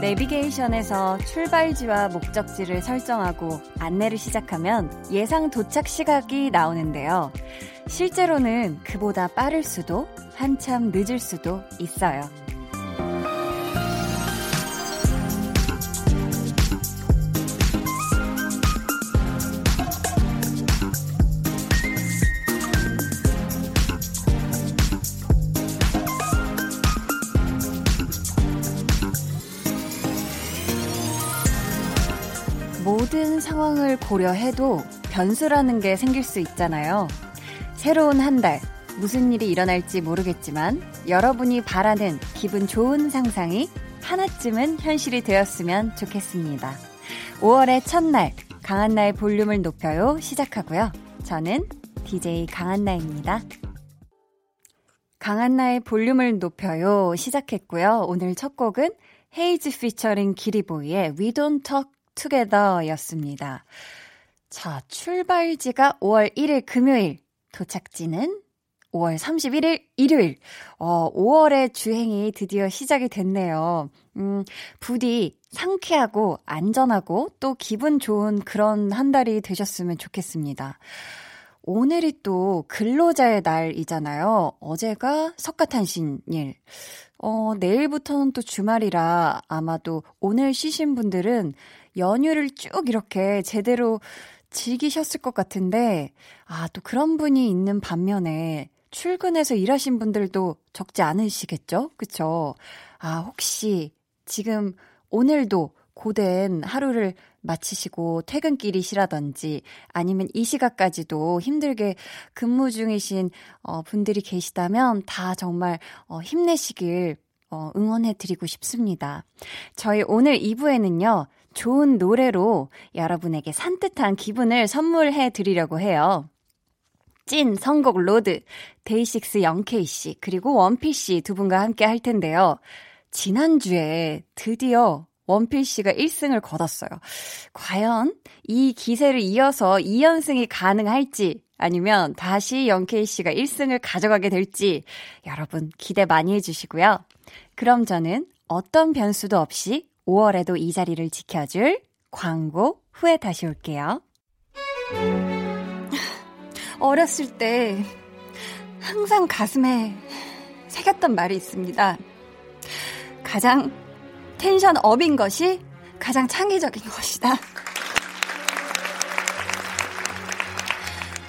내비게이션에서 출발지와 목적지를 설정하고 안내를 시작하면 예상 도착 시각이 나오는데요. 실제로는 그보다 빠를 수도 한참 늦을 수도 있어요. 고려해도 변수라는 게 생길 수 있잖아요. 새로운 한 달, 무슨 일이 일어날지 모르겠지만 여러분이 바라는 기분 좋은 상상이 하나쯤은 현실이 되었으면 좋겠습니다. 5월의 첫날, 강한나의 볼륨을 높여요. 시작하고요. 저는 DJ 강한나입니다. 강한나의 볼륨을 높여요. 시작했고요. 오늘 첫 곡은 헤이즈 피처링 기리보이의 We Don't Talk Together 였습니다. 자, 출발지가 5월 1일 금요일, 도착지는 5월 31일 일요일. 어, 5월의 주행이 드디어 시작이 됐네요. 음, 부디 상쾌하고 안전하고 또 기분 좋은 그런 한 달이 되셨으면 좋겠습니다. 오늘이 또 근로자의 날이잖아요. 어제가 석가탄신일. 어, 내일부터는 또 주말이라 아마도 오늘 쉬신 분들은 연휴를 쭉 이렇게 제대로 즐기셨을 것 같은데, 아, 또 그런 분이 있는 반면에 출근해서 일하신 분들도 적지 않으시겠죠? 그쵸? 아, 혹시 지금 오늘도 고된 하루를 마치시고 퇴근길이시라든지 아니면 이 시각까지도 힘들게 근무 중이신 어, 분들이 계시다면 다 정말 어, 힘내시길 어, 응원해 드리고 싶습니다. 저희 오늘 2부에는요, 좋은 노래로 여러분에게 산뜻한 기분을 선물해 드리려고 해요. 찐 선곡 road, 데이식스 영케이씨, 그리고 원필씨 두 분과 함께 할 텐데요. 지난주에 드디어 원필 씨가 1승을 거뒀어요. 과연 이 기세를 이어서 2연승이 가능할지 아니면 다시 영케이 씨가 1승을 가져가게 될지 여러분 기대 많이 해주시고요. 그럼 저는 어떤 변수도 없이 5월에도 이 자리를 지켜줄 광고 후에 다시 올게요. 어렸을 때 항상 가슴에 새겼던 말이 있습니다. 가장 텐션 업인 것이 가장 창의적인 것이다.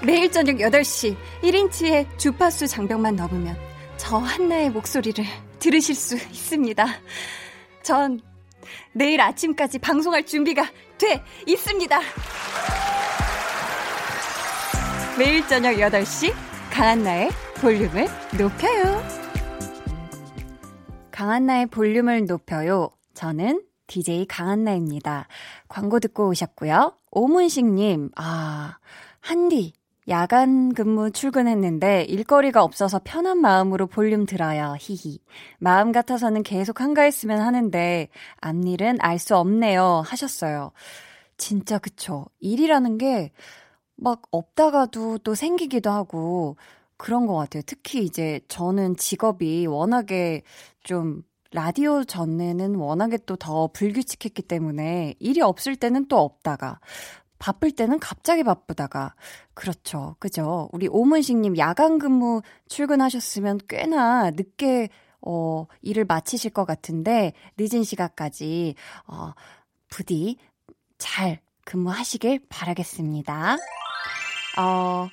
매일 저녁 8시 1인치의 주파수 장벽만 넘으면 저 한나의 목소리를 들으실 수 있습니다. 전 내일 아침까지 방송할 준비가 돼 있습니다. 매일 저녁 8시 강한나의 볼륨을 높여요. 강한나의 볼륨을 높여요. 저는 DJ 강한나입니다. 광고 듣고 오셨고요. 오문식님, 아, 한디, 야간 근무 출근했는데 일거리가 없어서 편한 마음으로 볼륨 들어요. 히히. 마음 같아서는 계속 한가했으면 하는데 앞일은 알 수 없네요. 하셨어요. 진짜 그쵸. 일이라는 게 막 없다가도 또 생기기도 하고 그런 것 같아요. 특히 이제 저는 직업이 워낙에 좀 라디오 전에는 워낙에 또 더 불규칙했기 때문에 일이 없을 때는 또 없다가 바쁠 때는 갑자기 바쁘다가 그렇죠. 그죠? 우리 오문식 님 야간 근무 출근하셨으면 꽤나 늦게 어 일을 마치실 것 같은데 늦은 시간까지 어 부디 잘 근무하시길 바라겠습니다. 어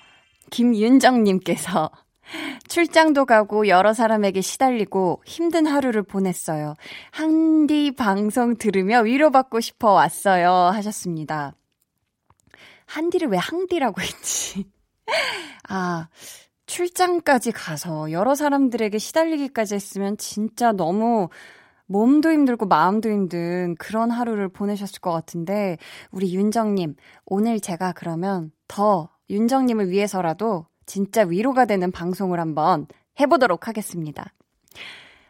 김윤정 님께서 출장도 가고 여러 사람에게 시달리고 힘든 하루를 보냈어요. 한디 방송 들으며 위로받고 싶어 왔어요. 하셨습니다. 한디를 왜 항디라고 했지? 아, 출장까지 가서 여러 사람들에게 시달리기까지 했으면 진짜 너무 몸도 힘들고 마음도 힘든 그런 하루를 보내셨을 것 같은데, 우리 윤정님, 오늘 제가 그러면 더 윤정님을 위해서라도 진짜 위로가 되는 방송을 한번 해보도록 하겠습니다.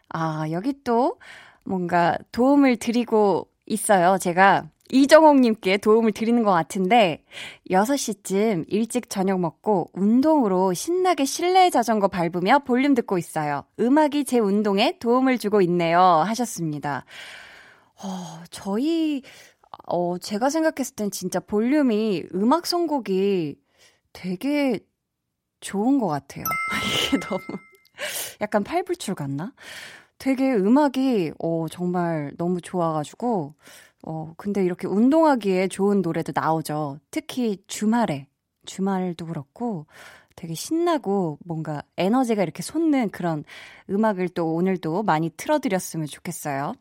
아, 여기 또 뭔가 도움을 드리고 있어요. 제가 이정옥님께 도움을 드리는 것 같은데, 6시쯤 일찍 저녁 먹고 운동으로 신나게 실내 자전거 밟으며 볼륨 듣고 있어요. 음악이 제 운동에 도움을 주고 있네요. 하셨습니다. 어, 저희, 어, 제가 생각했을 땐 진짜 볼륨이 음악 선곡이 되게 좋은 것 같아요. 이게 너무 약간 팔불출 같나? 되게 음악이, 어, 정말 너무 좋아가지고, 어, 근데 이렇게 운동하기에 좋은 노래도 나오죠. 특히 주말에. 주말도 그렇고 되게 신나고 뭔가 에너지가 이렇게 솟는 그런 음악을 또 오늘도 많이 틀어드렸으면 좋겠어요.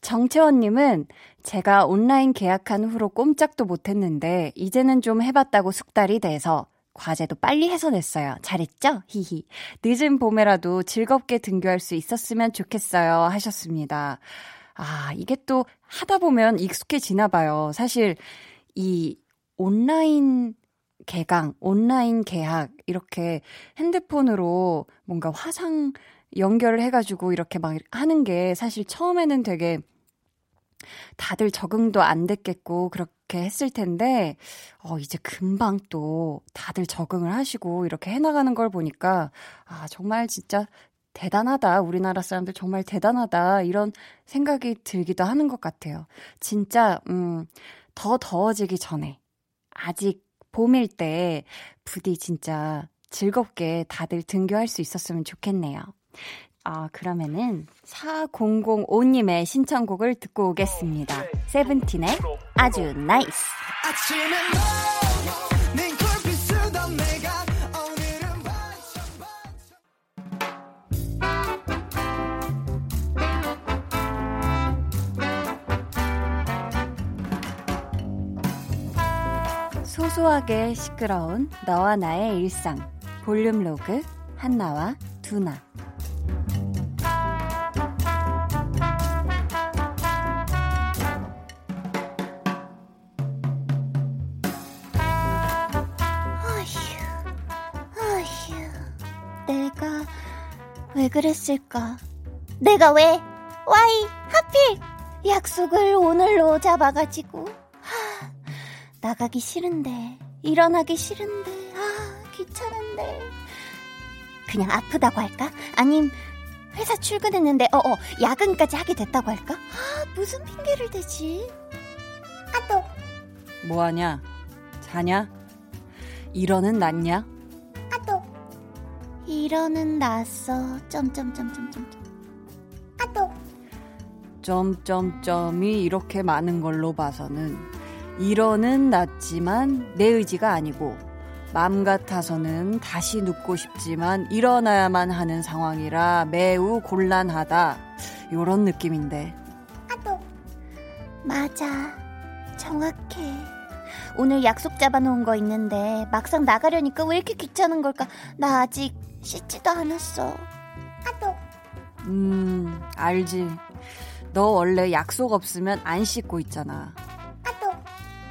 정채원님은 제가 온라인 계약한 후로 꼼짝도 못했는데 이제는 좀 해봤다고 숙달이 돼서 과제도 빨리 해서 냈어요. 잘했죠? 히히. 늦은 봄에라도 즐겁게 등교할 수 있었으면 좋겠어요. 하셨습니다. 아, 이게 또 하다 보면 익숙해지나 봐요. 사실 이 온라인 개강, 온라인 계약 이렇게 핸드폰으로 뭔가 화상 연결을 해가지고 이렇게 막 하는 게 사실 처음에는 되게 다들 적응도 안 됐겠고 그렇게 했을 텐데 어 이제 금방 또 다들 적응을 하시고 이렇게 해나가는 걸 보니까 아 정말 진짜 대단하다. 우리나라 사람들 정말 대단하다. 이런 생각이 들기도 하는 것 같아요. 진짜, 음, 더 더워지기 전에, 아직 봄일 때 부디 진짜 즐겁게 다들 등교할 수 있었으면 좋겠네요. 아, 그러면은 4005님의 신청곡을 듣고 오겠습니다. 세븐틴의 아주 NICE. 소소하게 시끄러운 너와 나의 일상 볼륨 로그 한나와 두나 내가 왜 그랬을까? 내가 왜? 와이 하필 약속을 오늘로 잡아가지고 나가기 싫은데, 일어나기 싫은데, 아, 귀찮은데. 그냥 아프다고 할까? 아님, 회사 출근했는데, 어어, 야근까지 하게 됐다고 할까? 아, 무슨 핑계를 대지? 아, 또. 뭐하냐? 자냐? 일어는 났냐? 아, 또. 일어는 났어. 점점점점점. 아, 또. 점점점이 이렇게 많은 걸로 봐서는 일어는 났지만 내 의지가 아니고 맘 같아서는 다시 눕고 싶지만 일어나야만 하는 상황이라 매우 곤란하다. 요런 느낌인데. 아또 맞아. 정확해. 오늘 약속 잡아놓은 거 있는데 막상 나가려니까 왜 이렇게 귀찮은 걸까? 나 아직 씻지도 않았어. 아또 음, 알지. 너 원래 약속 없으면 안 씻고 있잖아.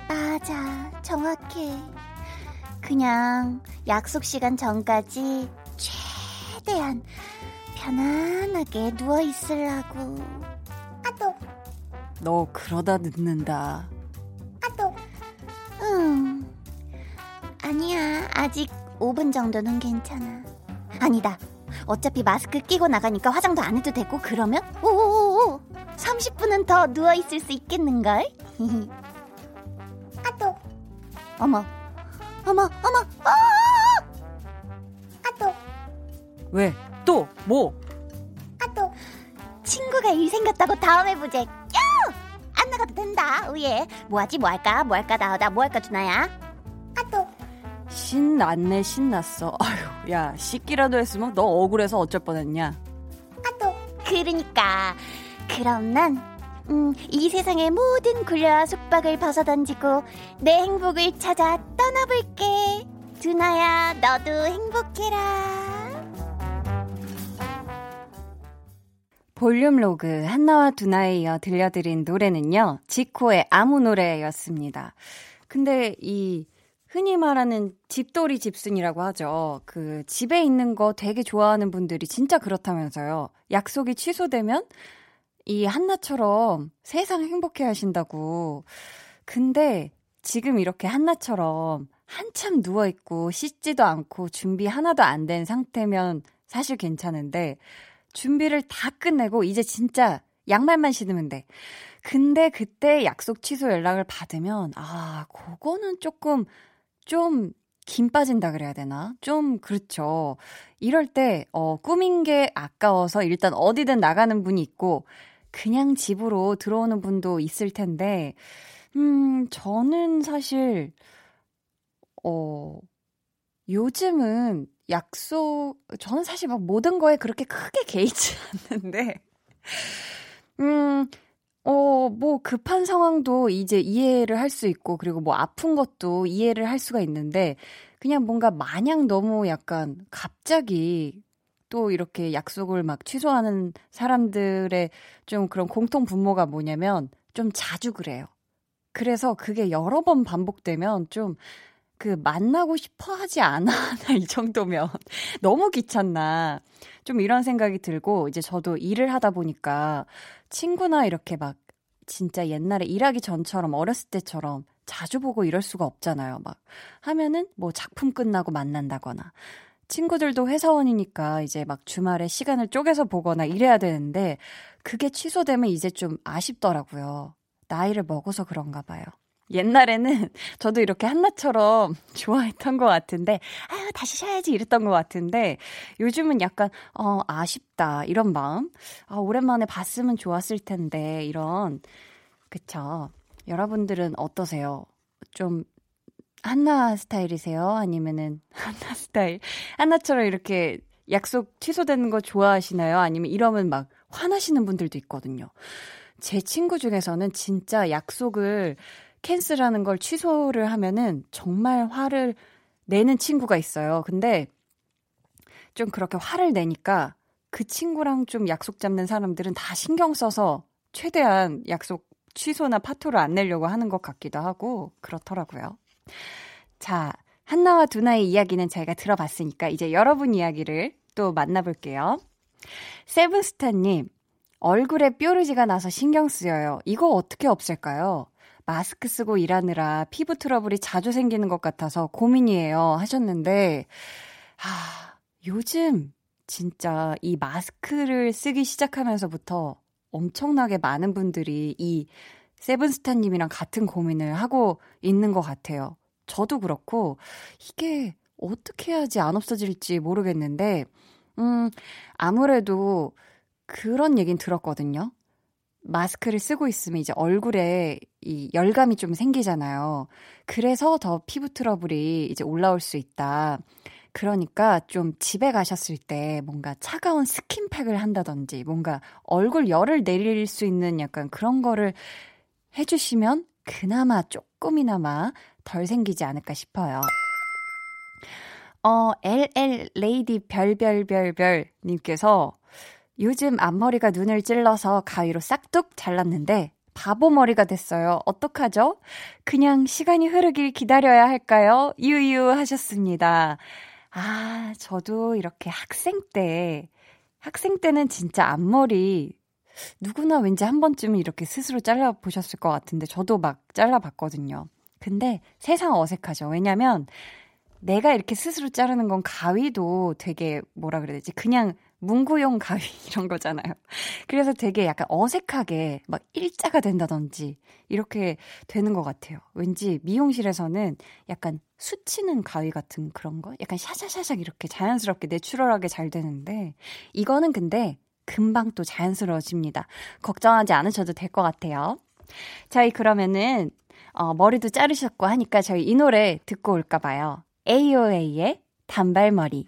맞아, 정확해. 그냥 약속 시간 전까지 최대한 편안하게 누워 있으려고. 아또. 너 그러다 늦는다. 아또. 응. 아니야, 아직 5분 정도는 괜찮아. 아니다. 어차피 마스크 끼고 나가니까 화장도 안 해도 되고 그러면 오오오 30분은 더 누워 있을 수 있겠는걸? 아또 어머. 어머 어머. 아! 아 또 왜? 또? 뭐? 아 또 친구가 일 생겼다고 다음에 보재 야! 안 나가도 된다. 우예. 뭐하지? 뭐할까? 뭐할까? 나오다 뭐할까 주나야? 아 또 신났네 신났어. 아휴 야 씻기라도 했으면 너 억울해서 어쩔 뻔했냐? 아 또 그러니까. 그럼 난 음, 이 세상의 모든 굴레와 속박을 벗어던지고 내 행복을 찾아 떠나볼게. 두나야, 너도 행복해라. 볼륨 로그 한나와 두나에 이어 들려드린 노래는요, 지코의 아무 노래였습니다. 근데 이 흔히 말하는 집돌이 집순이라고 하죠. 그 집에 있는 거 되게 좋아하는 분들이 진짜 그렇다면서요. 약속이 취소되면 이 한나처럼 세상 행복해 하신다고. 근데 지금 이렇게 한나처럼 한참 누워있고 씻지도 않고 준비 하나도 안 된 상태면 사실 괜찮은데 준비를 다 끝내고 이제 진짜 양말만 신으면 돼. 근데 그때 약속 취소 연락을 받으면 아, 그거는 조금 좀 김 빠진다 그래야 되나? 좀 그렇죠. 이럴 때 어, 꾸민 게 아까워서 일단 어디든 나가는 분이 있고 그냥 집으로 들어오는 분도 있을 텐데 음, 저는 사실 어 요즘은 약속 저는 사실 막 모든 거에 그렇게 크게 개의치 않는데 음, 어, 뭐 급한 상황도 이제 이해를 할 수 있고, 그리고 뭐 아픈 것도 이해를 할 수가 있는데, 그냥 뭔가 마냥 너무 약간 갑자기 또 이렇게 약속을 막 취소하는 사람들의 좀 그런 공통 분모가 뭐냐면 좀 자주 그래요. 그래서 그게 여러 번 반복되면 좀 그 만나고 싶어 하지 않아. 이 정도면. 너무 귀찮나. 좀 이런 생각이 들고, 이제 저도 일을 하다 보니까 친구나 이렇게 막 진짜 옛날에 일하기 전처럼 어렸을 때처럼 자주 보고 이럴 수가 없잖아요. 막 하면은 뭐 작품 끝나고 만난다거나 친구들도 회사원이니까 이제 막 주말에 시간을 쪼개서 보거나 이래야 되는데 그게 취소되면 이제 좀 아쉽더라고요. 나이를 먹어서 그런가 봐요. 옛날에는 저도 이렇게 한나처럼 좋아했던 것 같은데, 아유, 다시 쉬어야지 이랬던 것 같은데, 요즘은 약간, 어, 아쉽다, 이런 마음? 아, 오랜만에 봤으면 좋았을 텐데, 이런, 그쵸. 여러분들은 어떠세요? 좀, 한나 스타일이세요? 아니면은, 한나 스타일? 한나처럼 이렇게 약속 취소되는 거 좋아하시나요? 아니면 이러면 막 화나시는 분들도 있거든요. 제 친구 중에서는 진짜 약속을 캔슬하는 걸 취소를 하면은 정말 화를 내는 친구가 있어요. 근데 좀 그렇게 화를 내니까 그 친구랑 좀 약속 잡는 사람들은 다 신경 써서 최대한 약속 취소나 파토를 안 내려고 하는 것 같기도 하고 그렇더라고요. 자, 한나와 두나의 이야기는 저희가 들어봤으니까 이제 여러분 이야기를 또 만나볼게요. 세븐스타님, 얼굴에 뾰루지가 나서 신경 쓰여요. 이거 어떻게 없앨까요? 마스크 쓰고 일하느라 피부 트러블이 자주 생기는 것 같아서 고민이에요. 하셨는데, 아, 요즘 진짜 이 마스크를 쓰기 시작하면서부터 엄청나게 많은 분들이 이 세븐스타님이랑 같은 고민을 하고 있는 것 같아요. 저도 그렇고, 이게 어떻게 해야지 안 없어질지 모르겠는데, 음, 아무래도 그런 얘긴 들었거든요. 마스크를 쓰고 있으면 이제 얼굴에 이 열감이 좀 생기잖아요. 그래서 더 피부 트러블이 이제 올라올 수 있다. 그러니까 좀 집에 가셨을 때 뭔가 차가운 스킨팩을 한다든지 뭔가 얼굴 열을 내릴 수 있는 약간 그런 거를 해주시면 그나마 조금이나마 덜 생기지 않을까 싶어요. 어, LL 레이디 별별별별 님께서 요즘 앞머리가 눈을 찔러서 가위로 싹둑 잘랐는데 바보 머리가 됐어요. 어떡하죠? 그냥 시간이 흐르길 기다려야 할까요? 유유 하셨습니다. 아, 저도 이렇게 학생 때, 학생 때는 진짜 앞머리 누구나 왠지 한 번쯤은 이렇게 스스로 잘라보셨을 것 같은데 저도 막 잘라봤거든요. 근데 세상 어색하죠. 왜냐면 내가 이렇게 스스로 자르는 건 가위도 되게 뭐라 그래야 되지? 그냥 문구용 가위 이런 거잖아요. 그래서 되게 약간 어색하게 막 일자가 된다든지 이렇게 되는 것 같아요. 왠지 미용실에서는 약간 수치는 가위 같은 그런 거? 약간 샤샤샤샥 이렇게 자연스럽게 내추럴하게 잘 되는데 이거는 근데 금방 또 자연스러워집니다. 걱정하지 않으셔도 될 것 같아요. 저희 그러면은 어, 머리도 자르셨고 하니까 저희 이 노래 듣고 올까 봐요. AOA의 단발머리.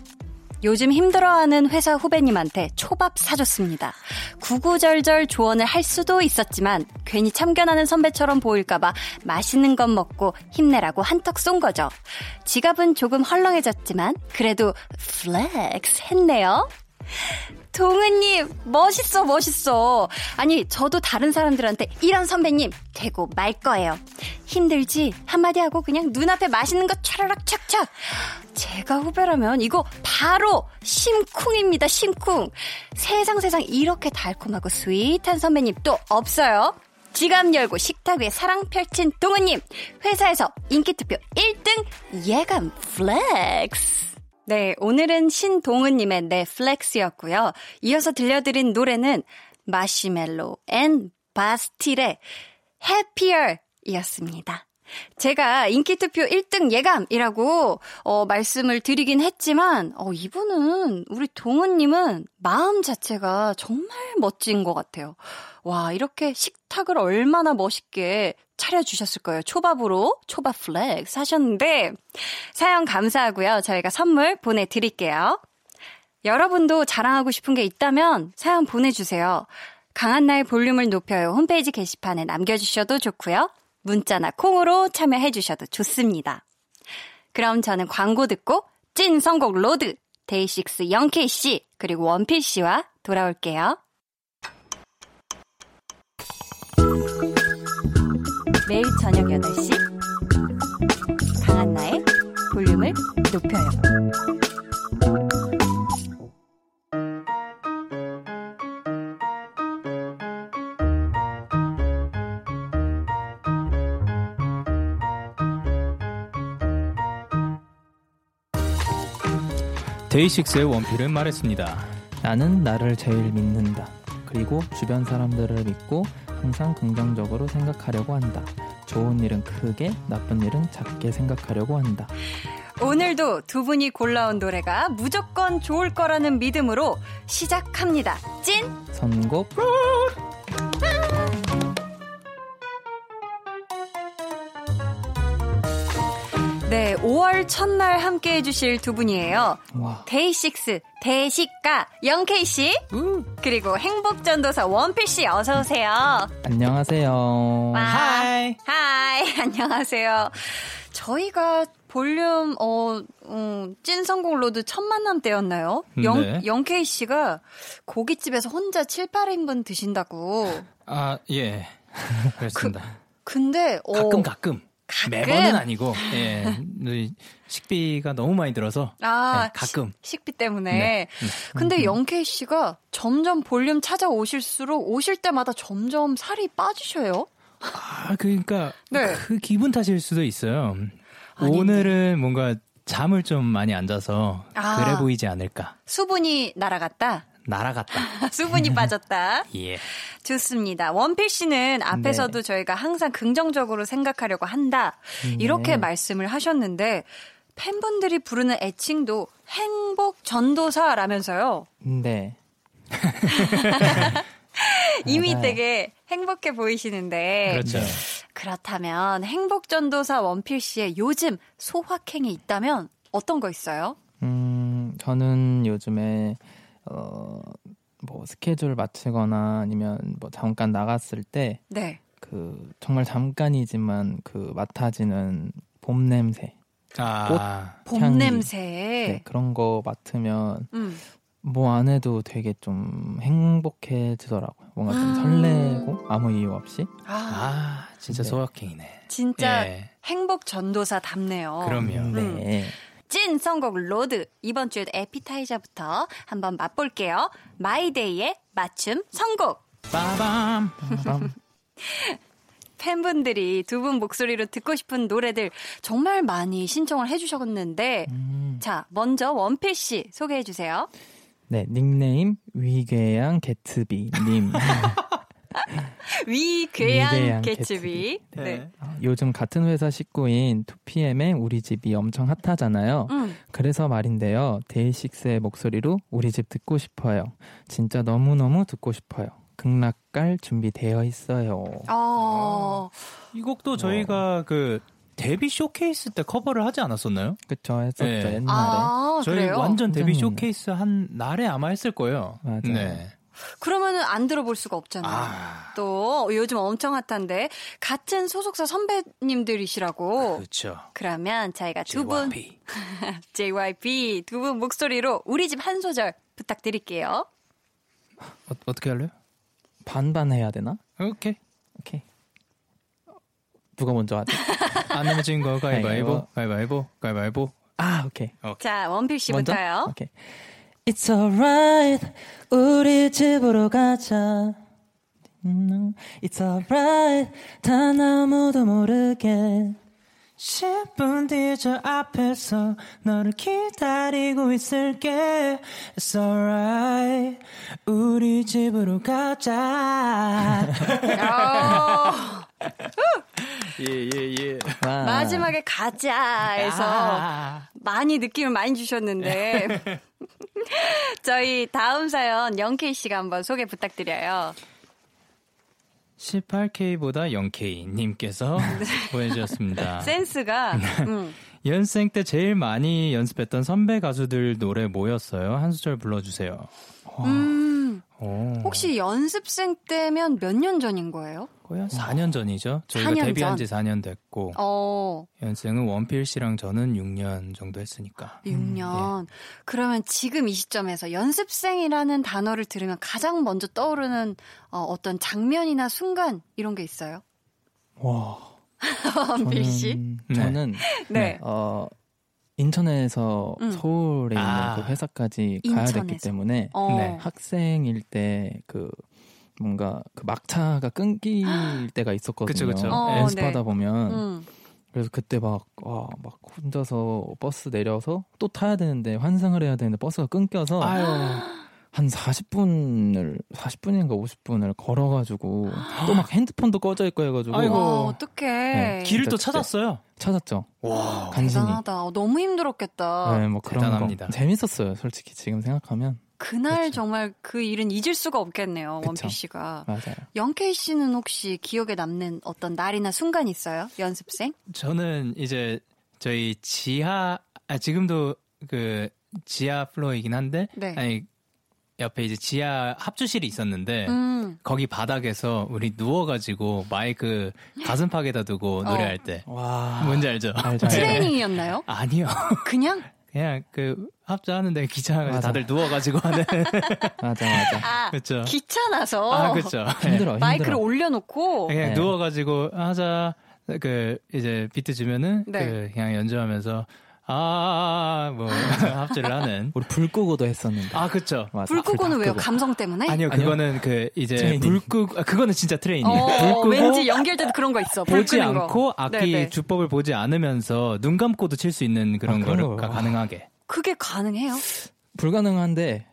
요즘 힘들어하는 회사 후배님한테 초밥 사줬습니다. 구구절절 조언을 할 수도 있었지만 괜히 참견하는 선배처럼 보일까봐 맛있는 것 먹고 힘내라고 한턱 쏜 거죠. 지갑은 조금 헐렁해졌지만 그래도 flex 했네요. 동은님, 멋있어, 멋있어. 아니, 저도 다른 사람들한테 이런 선배님 되고 말 거예요. 힘들지? 한마디 하고 그냥 눈앞에 맛있는 거 차라락 착착. 제가 후배라면 이거 바로 심쿵입니다, 심쿵. 세상 세상 이렇게 달콤하고 sweet한 선배님 또 없어요. 지갑 열고 식탁 위에 사랑 펼친 동은님. 회사에서 인기투표 1등 예감 flex. 네, 오늘은 신동은님의 flex였고요. 이어서 들려드린 노래는 Marshmello and Bastille의 Happier 이었습니다. 제가 인기투표 1등 예감이라고 어, 말씀을 드리긴 했지만 어, 이분은 우리 동은님은 마음 자체가 정말 멋진 것 같아요. 와 이렇게 식탁을 얼마나 멋있게 차려주셨을 거예요. 초밥으로 초밥 flex 하셨는데 사연 감사하고요. 저희가 선물 보내드릴게요. 여러분도 자랑하고 싶은 게 있다면 사연 보내주세요. 강한나의 볼륨을 높여요 홈페이지 게시판에 남겨주셔도 좋고요. 문자나 콩으로 참여해 주셔도 좋습니다. 그럼 저는 광고 듣고 찐 선곡 road 데이식스 영케이 씨 그리고 원필 씨와 돌아올게요. 매일 저녁 8시 강한나의 볼륨을 높여요. 데이식스의 원필은 말했습니다. 나는 나를 제일 믿는다. 그리고 주변 사람들을 믿고 항상 긍정적으로 생각하려고 한다. 좋은 일은 크게, 나쁜 일은 작게 생각하려고 한다. 오늘도 두 분이 골라온 노래가 무조건 좋을 거라는 믿음으로 시작합니다. 찐 선곡 네, 5월 첫날 함께 해주실 두 분이에요. 와. 데이식스, 대식가, 영케이씨, 그리고 행복전도사 원필씨, 어서오세요. 안녕하세요. Hi. Hi, 안녕하세요. 저희가 볼륨, 어, 음, 찐 선곡 road 첫 만남 때였나요? 영, 네. 영케이씨가 고깃집에서 혼자 7, 8인분 드신다고. 아, 예. 그렇습니다. 근데, 어, 가끔, 가끔. 가끔? 매번은 아니고, 예. 이 식비가 너무 많이 들어서. 아, 네, 가끔. 식, 식비 때문에. 네. 근데 영케이 씨가 점점 볼륨 찾아오실수록 오실 때마다 점점 살이 빠지셔요. 아, 그러니까. 네. 그 기분 탓일 수도 있어요. 아닌데. 오늘은 뭔가 잠을 좀 많이 안 자서 아. 그래 보이지 않을까. 수분이 날아갔다. 날아갔다. 수분이 빠졌다. 예. 좋습니다. 원필 씨는 앞에서도 네. 저희가 항상 긍정적으로 생각하려고 한다. 이렇게 네. 말씀을 하셨는데 팬분들이 부르는 애칭도 행복 전도사라면서요. 네. 이미 맞아요. 되게 행복해 보이시는데 그렇죠. 그렇다면 행복 전도사 원필 씨의 요즘 소확행이 있다면 어떤 거 있어요? 음, 저는 요즘에 어, 뭐 스케줄 맞추거나 아니면 뭐 잠깐 나갔을 때 네. 그 정말 잠깐이지만 그 맡아지는 봄 냄새, 아. 봄. 냄새. 네, 그런 거 맡으면 음. 뭐안 해도 되게 좀 행복해지더라고요. 뭔가 좀 아. 설레고 아무 이유 없이. 아, 아, 진짜 네. 소확행이네. 진짜 예. 행복 전도사 답네요. 그럼요. 네. 찐 선곡 road 이번 주에 에피타이저부터 한번 맛볼게요. 마이데이의 맞춤 선곡. 빠밤. 그럼 팬분들이 두 분 목소리로 듣고 싶은 노래들 정말 많이 신청을 해주셨는데 음. 자 먼저 원필 씨 소개해 주세요. 네, 닉네임 위궤양 개츠비 님. 위궤양 위궤양 개츠비. 네. 네. 어, 요즘 같은 회사 식구인 2PM의 우리 집이 엄청 핫하잖아요. 음. 그래서 말인데요. 데이식스의 목소리로 우리 집 듣고 싶어요. 진짜 너무너무 듣고 싶어요. 극락갈 준비되어 있어요. 어. 이 곡도 저희가 그 데뷔 쇼케이스 때 커버를 하지 않았었나요? 그쵸, 했었죠, 네. 옛날에. 아, 저희 그래요? 완전 데뷔 쇼케이스 한 날에 아마 했을 거예요. 맞아요. 네. 그러면은 안 들어볼 수가 없잖아요. 아. 또 요즘 엄청 핫한데 같은 소속사 선배님들이시라고. 그렇죠. 그러면 저희가 두 분 JYP. 두 분 목소리로 우리 집 한 소절 부탁드릴게요. 어, 어떻게 할래요? 반반 해야 되나? 오케이. 오케이. 누가 먼저 하지? 안 내면 진거 가위바위보, 가위바위보. 가위바위보. 아, 오케이. 자 원필 먼저? 씨부터요. 오케이. It's alright. 우리 집으로 가자. 음, It's alright. 단 아무도 모르게. 10분 뒤에 저 앞에서 너를 기다리고 있을게. It's alright. 우리 집으로 가자. 어, 예, 예, 예. 와. 마지막에 가자에서 아. 많이 느낌을 많이 주셨는데 저희 다음 사연 영케이 씨가 한번 소개 부탁드려요. 18K보다 0K님께서 보내주셨습니다. 센스가 음. 연생 때 제일 많이 연습했던 선배 가수들 노래 모였어요. 한 소절 불러주세요. 음, 오. 혹시 연습생 때면 몇 년 전인 거예요? 거의 한 4년 전이죠. 저희가 4년 데뷔한 전. 지 4년 됐고 어, 연생은 원필 씨랑 저는 6년 정도 했으니까. 6년. 그러면 지금 이 시점에서 연습생이라는 단어를 들으면 가장 먼저 떠오르는 어, 어떤 장면이나 순간 이런 게 있어요? 와. 원필 씨? 저는, 네. 저는 네. 어 인천에서 음. 서울에 있는 아. 그 회사까지 가야 됐기 인천에서. 때문에 어. 네. 학생일 때 그 뭔가 그 막차가 끊길 때가 있었거든요. 그쵸, 그쵸. 어, 연습하다 네. 보면 음. 그래서 그때 막, 와, 막 혼자서 버스 내려서 또 타야 되는데 환승을 해야 되는데 버스가 끊겨서 아유. 한 40분을 40분인가 50분을 걸어가지고 또 막 핸드폰도 꺼져 있고 해가지고 아이고. 와, 어떡해. 네. 길을 또 찾았어요. 찾았죠. 와. 간신히. 대단하다. 어, 너무 힘들었겠다. 네, 뭐 그런 대단합니다. 거 재밌었어요. 솔직히 지금 생각하면 그날 그쵸. 정말 그 일은 잊을 수가 없겠네요. 원필 씨가. 맞아요. 영케이 씨는 혹시 기억에 남는 어떤 날이나 순간 있어요? 연습생? 저는 이제 저희 지하 아 지금도 그 지하 플로어이긴 한데 네. 아니 옆에 이제 지하 합주실이 있었는데 음. 거기 바닥에서 우리 누워가지고 마이크 가슴팍에다 두고 노래할 때 와. 뭔지 알죠? 알죠. 알죠. 트레이닝이었나요? 아니요. 그냥? 그냥 그 합주하는데 맞아. 다들 누워가지고 하는 맞아, 맞아. 아, 그렇죠. 귀찮아서. 아 그렇죠. 힘들어, 마이크를 힘들어. 올려놓고. 그냥 네. 누워가지고 하자 그 이제 비트 주면은 네. 그 그냥 연주하면서 아 뭐 합주를 하는 우리 불 끄고도 했었는데. 아 그렇죠. 맞아. 불 끄고는 다 왜요? 감성 때문에? 아니요? 그거는 그 이제 트레이닝. 불 끄고 아, 그거는 진짜 트레이닝이에요. 불 어, 끄고 왠지 연결돼도 그런 거 있어. 불 보지. 않고 악기 네네. 주법을 보지 않으면서 눈 감고도 칠 수 있는 그런 아, 그런 거가 거. 가능하게. 그게 가능해요? 불가능한데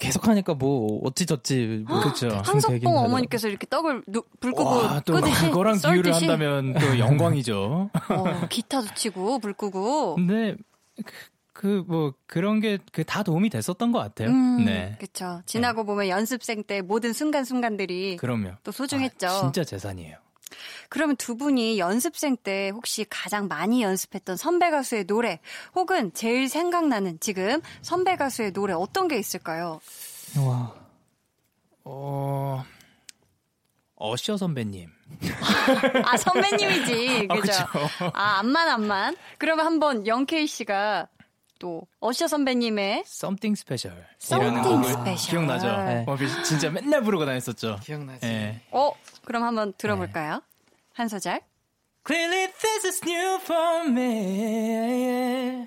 계속 하니까 뭐 어찌저찌 뭐 그렇죠. 한석봉 하더라고요. 어머니께서 이렇게 떡을 누- 불 끄고 와, 또 끄듯이 그거랑 비유를 썰듯이 한다면 또 영광이죠. 어, 기타도 치고 불 끄고 근데 그뭐 그런 게 그 다 도움이 됐었던 것 같아요. 음, 네. 그쵸. 지나고 보면 연습생 때 모든 순간 순간들이 그럼요. 또 소중했죠. 아, 진짜 재산이에요. 그러면 두 분이 연습생 때 혹시 가장 많이 연습했던 선배 가수의 노래 혹은 제일 생각나는 지금 선배 가수의 노래 어떤 게 있을까요? 와. 어 어셔 선배님. 아, 선배님이지. 아, 그죠? 그쵸. 아, 암만 암만. 그러면 한번 영케이 씨가 또 어셔 선배님의 Something Special. Something 이라는 곡을 Special. 기억나죠? 네. 어, 진짜 맨날 부르고 다녔었죠. 기억나지. 예. 어, 그럼 한번 들어볼까요? 한 소절. Clearly this is new for me.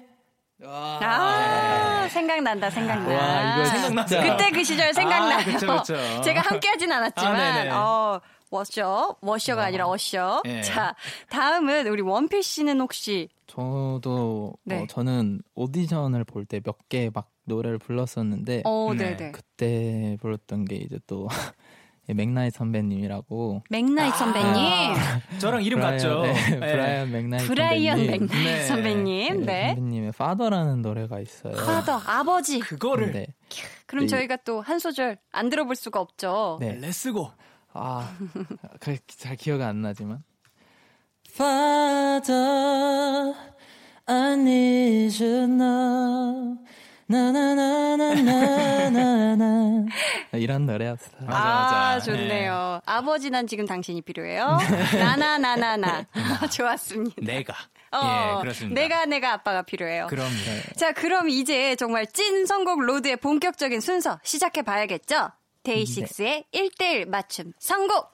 아, 생각난다, 생각나. 와, 이거 생각나죠? 그때 그 시절 생각나요. 아, 그쵸, 그쵸. 제가 함께 하진 아, 않았지만, 네네. 어, 워셔, 워셔가 아니라 어셔. 예. 자, 다음은 우리 원필 씨는 혹시, 저도 네. 어, 저는 오디션을 볼 때 몇 개 막 노래를 불렀었는데 어, 네. 네네. 그때 불렀던 게 이제 또 예, 맥나잇 선배님이라고 맥나잇 선배님. 저랑 이름 브라이언, 같죠? 네, 네. 브라이언 맥나잇 브라이언 선배님 맥나잇 네. 선배님. 네, 네. 선배님의 Father라는 노래가 있어요. Father, 아버지. 그거를 네. 그럼 네. 저희가 또 한 소절 안 들어볼 수가 없죠. 네. Let's go. 아, 그, 잘 기억이 안 나지만. Father, I need you now. 나나나나나나나. 이런 노래였어요. 맞아, 아, 맞아. 좋네요. 아버지 난 지금 당신이 필요해요. 나나나나나. 좋았습니다. 내가. 어, 예, 그렇습니다. 내가 내가 아빠가 필요해요. 그럼요. 자, 그럼 이제 정말 찐 선곡 로드의 본격적인 순서 시작해 봐야겠죠? 데이식스의 1대1 맞춤 선곡!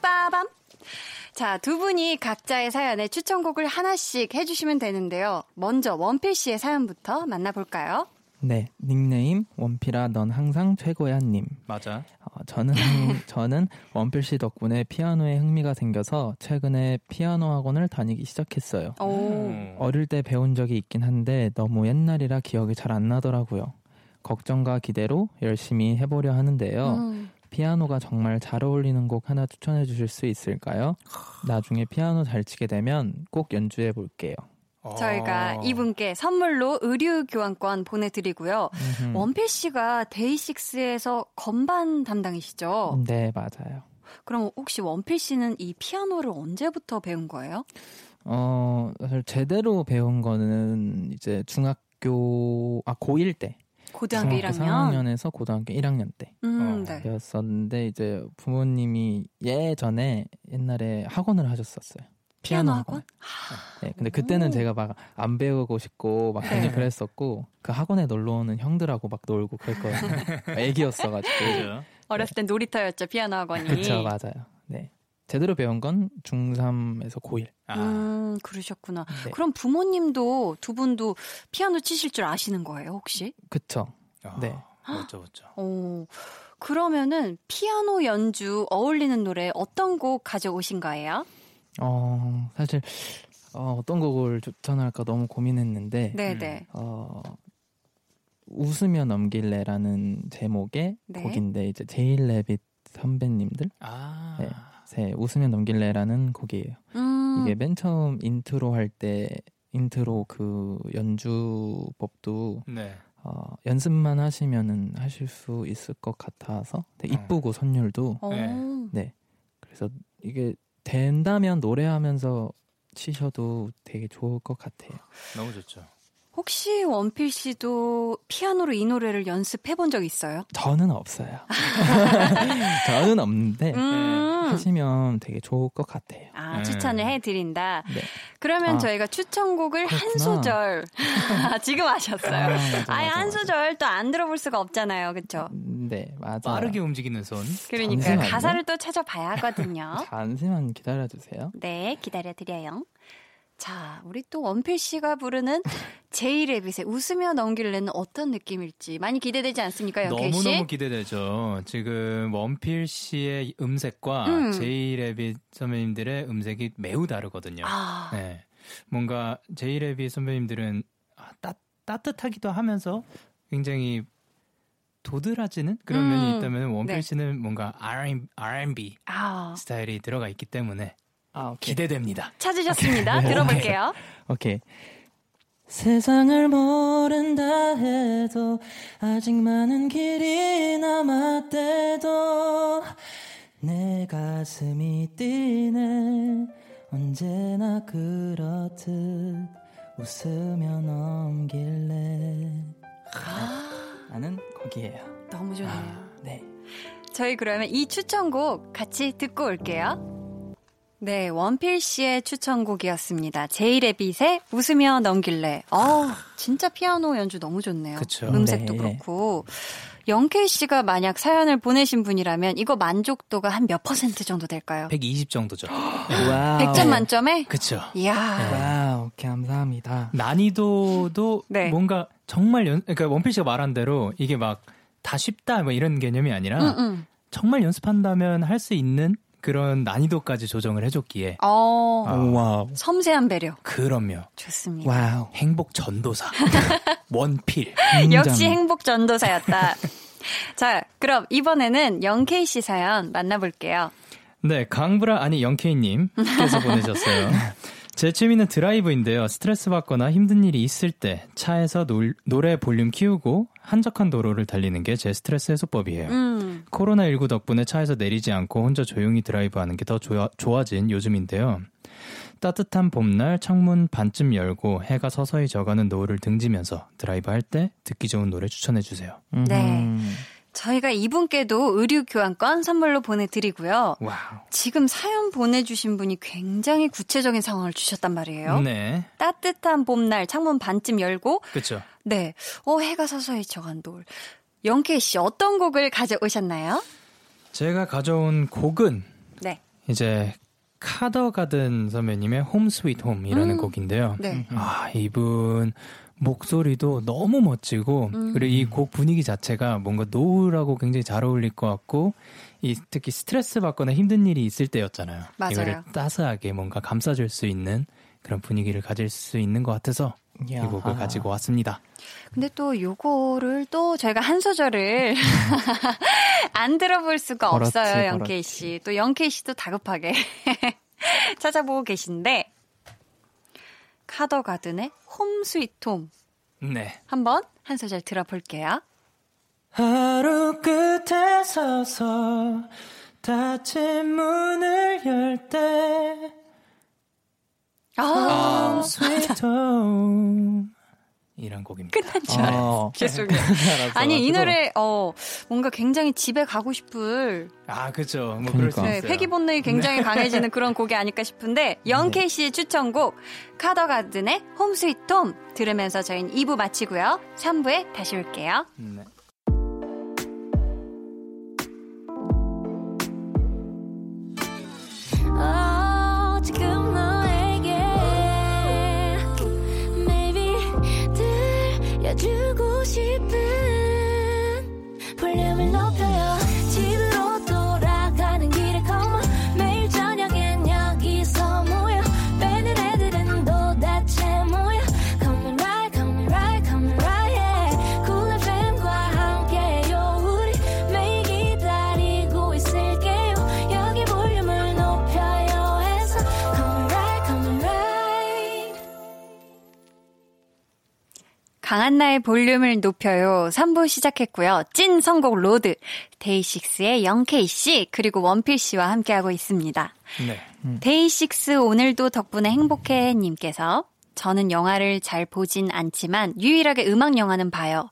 빠밤! 자, 두 분이 각자의 사연에 추천곡을 하나씩 해주시면 되는데요. 먼저 원필 씨의 사연부터 만나볼까요? 네, 닉네임 원필아 넌 항상 최고야 님. 맞아. 어, 저는 저는 원필 씨 덕분에 피아노에 흥미가 생겨서 최근에 피아노 학원을 다니기 시작했어요. 오. 음. 어릴 때 배운 적이 있긴 한데 너무 옛날이라 기억이 잘 안 나더라고요. 걱정과 기대로 열심히 해보려 하는데요. 음. 피아노가 정말 잘 어울리는 곡 하나 추천해 주실 수 있을까요? 나중에 피아노 잘 치게 되면 꼭 연주해 볼게요. 저희가 어. 이분께 선물로 의류 교환권 보내드리고요. 음흠. 원필 씨가 데이식스에서 건반 담당이시죠? 네, 맞아요. 그럼 혹시 원필 씨는 이 피아노를 언제부터 배운 거예요? 어, 사실 제대로 배운 거는 이제 중학교, 아, 고1 때. 고등학교 중학교 1학년? 4학년에서 고등학교 1학년 때 음, 어. 네. 배웠었는데 이제 부모님이 예전에 옛날에 학원을 하셨었어요. 피아노 학원? 네, 근데 그때는 오. 제가 막 안 배우고 싶고 막 괜히 네. 그랬었고 그 학원에 놀러 오는 형들하고 막 놀고 그랬거든요. 애기였어가지고. 어렸을 땐 놀이터였죠, 피아노 학원이. 그쵸, 맞아요. 네. 제대로 배운 건 중3에서 고1. 아, 음, 그러셨구나. 네. 그럼 부모님도 두 분도 피아노 치실 줄 아시는 거예요, 혹시? 그쵸. 아, 네. 멋져, 멋져. 오, 그러면은 피아노 연주 어울리는 노래 어떤 곡 가져오신 거예요? 어, 사실, 어, 어떤 곡을 추천할까 너무 고민했는데, 네네. 어, 웃으며 넘길래라는 제목의 네. 곡인데, 이제 제이레빗 선배님들, 아, 네. 새 웃으며 넘길래라는 곡이에요. 음, 이게 맨 처음 인트로 할 때, 인트로 그 연주법도 네. 어, 연습만 하시면은 하실 수 있을 것 같아서 되게 이쁘고 선율도 어, 네. 네 그래서 이게 된다면 노래하면서 치셔도 되게 좋을 것 같아요. 너무 좋죠. 혹시 원필 씨도 피아노로 이 노래를 연습해 본 적 있어요? 저는 없어요. 저는 없는데 음. 하시면 되게 좋을 것 같아요. 아, 네. 추천을 해드린다. 네. 그러면 아. 저희가 추천곡을 한 그렇구나. 소절 지금 하셨어요. 아, 맞아, 아예 맞아, 한 맞아. 소절 또 안 들어볼 수가 없잖아요, 그렇죠? 네 맞아요. 빠르게 움직이는 손. 그러니까 잠시만요. 가사를 또 찾아봐야 하거든요. 잠시만 기다려 주세요. 네, 기다려드려요. 자, 우리 또 원필 씨가 부르는 제이레빗의 웃으며 넘길래는 어떤 느낌일지 많이 기대되지 않습니까, 영케이 씨? 너무너무 기대되죠. 지금 원필 씨의 음색과 음. 제이레빗 선배님들의 음색이 매우 다르거든요. 아, 네. 뭔가 제이레빗 선배님들은 아, 따, 따뜻하기도 하면서 굉장히 도드라지는 그런 음. 면이 있다면 원필 네. 씨는 뭔가 R&B, R&B 아, 스타일이 들어가 있기 때문에 아 오케이. 기대됩니다. 찾으셨습니다. 네. 들어볼게요. 오케이. 세상을 모른다 해도 아직 많은 길이 남았대도 내 가슴이 뛰네 언제나 그렇듯 웃으며 넘길래 라는 곡이에요. 너무 좋네요. 네. 저희 그러면 이 추천곡 같이 듣고 올게요. 네, 원필 씨의 추천곡이었습니다. 제이레빗의 웃으며 넘길래. 어, 진짜 피아노 연주 너무 좋네요. 그쵸. 음색도 네. 그렇고. 영케이 씨가 만약 사연을 보내신 분이라면 이거 만족도가 한 몇 퍼센트 정도 될까요? 120 정도죠. Wow. 100점 만점에? 그쵸. 이야. Wow, 감사합니다. 난이도도 네. 뭔가 정말 연, 그러니까 원필 씨가 말한 대로 이게 막 다 쉽다 뭐 이런 개념이 아니라 응, 응. 정말 연습한다면 할 수 있는 그런 난이도까지 조정을 해줬기에 어, 아. Wow. 섬세한 배려. 그럼요. 좋습니다. Wow. 행복 전도사 원필 역시 행복 전도사였다. 자, 그럼 이번에는 영케이 씨 사연 만나볼게요. 네, 강브라 아니 영케이님께서 보내셨어요. 제 취미는 드라이브인데요. 스트레스 받거나 힘든 일이 있을 때 차에서 놀, 노래 볼륨 키우고 한적한 도로를 달리는 게 제 스트레스 해소법이에요. 음, 코로나19 덕분에 차에서 내리지 않고 혼자 조용히 드라이브하는 게 더 좋아진 요즘인데요. 따뜻한 봄날 창문 반쯤 열고 해가 서서히 져가는 노을을 등지면서 드라이브 할 때 듣기 좋은 노래 추천해 주세요. 네. 음. 저희가 이분께도 의류 교환권 선물로 보내드리고요. Wow. 지금 사연 보내주신 분이 굉장히 구체적인 상황을 주셨단 말이에요. 네. 따뜻한 봄날 창문 반쯤 열고 그쵸. 네, 어 해가 서서히 져간 노을. 영케이 씨 어떤 곡을 가져오셨나요? 제가 가져온 곡은 네, 이제 카더 가든 선배님의 Home Sweet Home이라는 음. 곡인데요. 네. 아, 이분 목소리도 너무 멋지고 음. 그리고 이 곡 분위기 자체가 뭔가 노을하고 굉장히 잘 어울릴 것 같고 이 특히 스트레스 받거나 힘든 일이 있을 때였잖아요. 맞아요. 이거를 따스하게 뭔가 감싸줄 수 있는 그런 분위기를 가질 수 있는 것 같아서 이 야하. 곡을 가지고 왔습니다. 근데 또 요거를 또 저희가 한 소절을 안 들어볼 수가 그렇지, 없어요, 영케이. 씨. 또 영케이 씨도 다급하게 찾아보고 계신데 카더가든의 홈 스위트 홈 네. 한번 한 소절 들어볼게요. 하루 끝에 서서 닫힌 문을 열 때 아, Sweet Home 이란 곡입니다. 끝난 줄 알았어요. 어. 죄송해요. 아니 이 노래 어 뭔가 굉장히 집에 가고 싶을 아 그죠. 뭐 그럴 수 그러니까. 네. 회귀 본능이 굉장히 강해지는 그런 곡이 아닐까 싶은데 영케이 씨의 추천곡 카더가든의 홈 스위트 홈 들으면서 저희는 2부 마치고요. 3부에 다시 올게요. 네. 들려주고 강한나의 볼륨을 높여요. 3부 시작했고요. 찐 선곡 로드 데이식스의 영케이 씨 그리고 원필 씨와 함께하고 있습니다. 네. 데이식스 오늘도 덕분에 행복해 님께서 저는 영화를 잘 보진 않지만 유일하게 음악 영화는 봐요.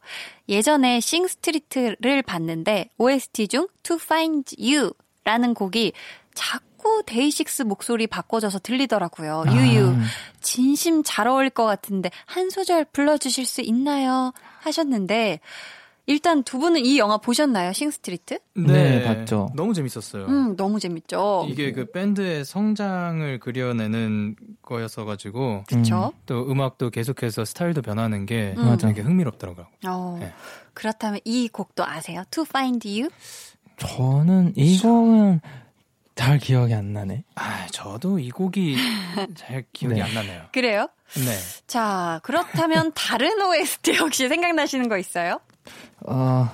예전에 Sing Street를 봤는데 OST 중 To Find You 라는 곡이 자꾸 데이식스 목소리 바꿔져서 들리더라고요. 유유. 진심 잘 어울릴 것 같은데 한 소절 불러주실 수 있나요? 하셨는데 일단 두 분은 이 영화 보셨나요? 싱스트리트? 네, 봤죠. 너무 재밌었어요. 음, 너무 재밌죠. 이게 그 밴드의 성장을 그려내는 거였어 가지고 그쵸? 또 음악도 계속해서 스타일도 변하는 게 음. 되게 흥미롭더라고요. 어, 네. 그렇다면 이 곡도 아세요? To Find You? 저는 이 곡은 잘 기억이 안 나네. 아, 저도 이 곡이 잘 기억이 네. 안 나네요. 그래요? 네. 자, 그렇다면 다른 OST 혹시 생각나시는 거 있어요? 어,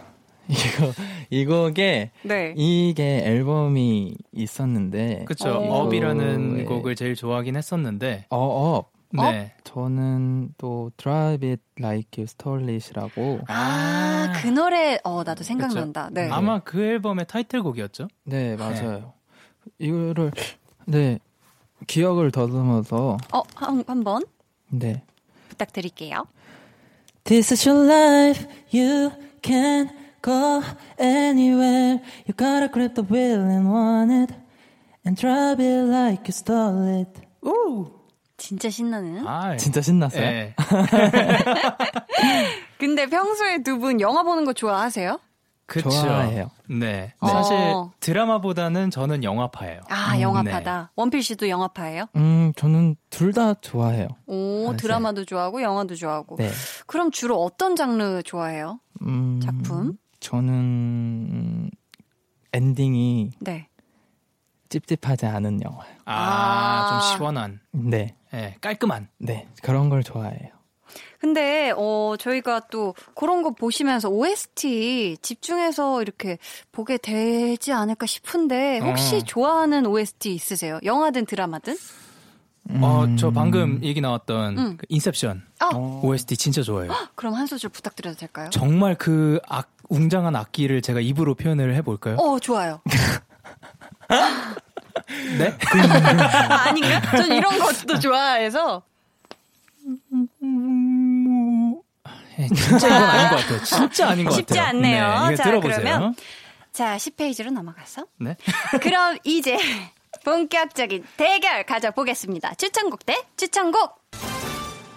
이거, 이 곡에, 네. 이게 앨범이 있었는데, 그쵸. 어. 업이라는 네. 곡을 제일 좋아하긴 했었는데, 어, 어, 네. 저는 또 Drive It Like You Stole It이라고, 아, 그 노래, 어, 나도 생각난다. 네. 아마 그 앨범의 타이틀곡이었죠? 네, 맞아요. 이거를, 네, 기억을 더듬어서, 어, 한, 한번 네. 부탁드릴게요. This is your life, you can go anywhere. You gotta grab the wheel and want it, and drive it like you stole it. 진짜 신나는. 아, 진짜 신났어요? 네. 근데 평소에 두 분 영화 보는 거 좋아하세요? 그쵸. 좋아해요. 네. 어. 사실 드라마보다는 저는 영화파예요. 아, 음, 영화파다. 원필 씨도 영화파예요? 음, 저는 둘 다 좋아해요. 오, 알았어요. 드라마도 좋아하고 영화도 좋아하고. 네. 그럼 주로 어떤 장르 좋아해요? 음, 작품? 저는 음, 엔딩이 네. 찝찝하지 않은 영화예요. 아, 아. 좀 시원한, 네, 네, 깔끔한. 네 그런 걸 좋아해요. 근데 어 저희가 또 그런 거 보시면서 OST 집중해서 이렇게 보게 되지 않을까 싶은데 혹시 어. 좋아하는 OST 있으세요? 영화든 드라마든? 어, 저 방금 얘기 나왔던 음. 그 인셉션 어. OST 진짜 좋아해요. 그럼 한 소절 부탁드려도 될까요? 정말 그 악, 웅장한 악기를 제가 입으로 표현을 해볼까요? 어 좋아요. 네? 아, 아닌가? 전 이런 것도 좋아해서 진짜 이건 아닌 것 같아요. 진짜 아닌 것 쉽지 같아요. 않네요. 네, 자, 들어보세요. 그러면 자 10페이지로 넘어가서 네. 그럼 이제 본격적인 대결 가져보겠습니다. 추천곡 대 추천곡.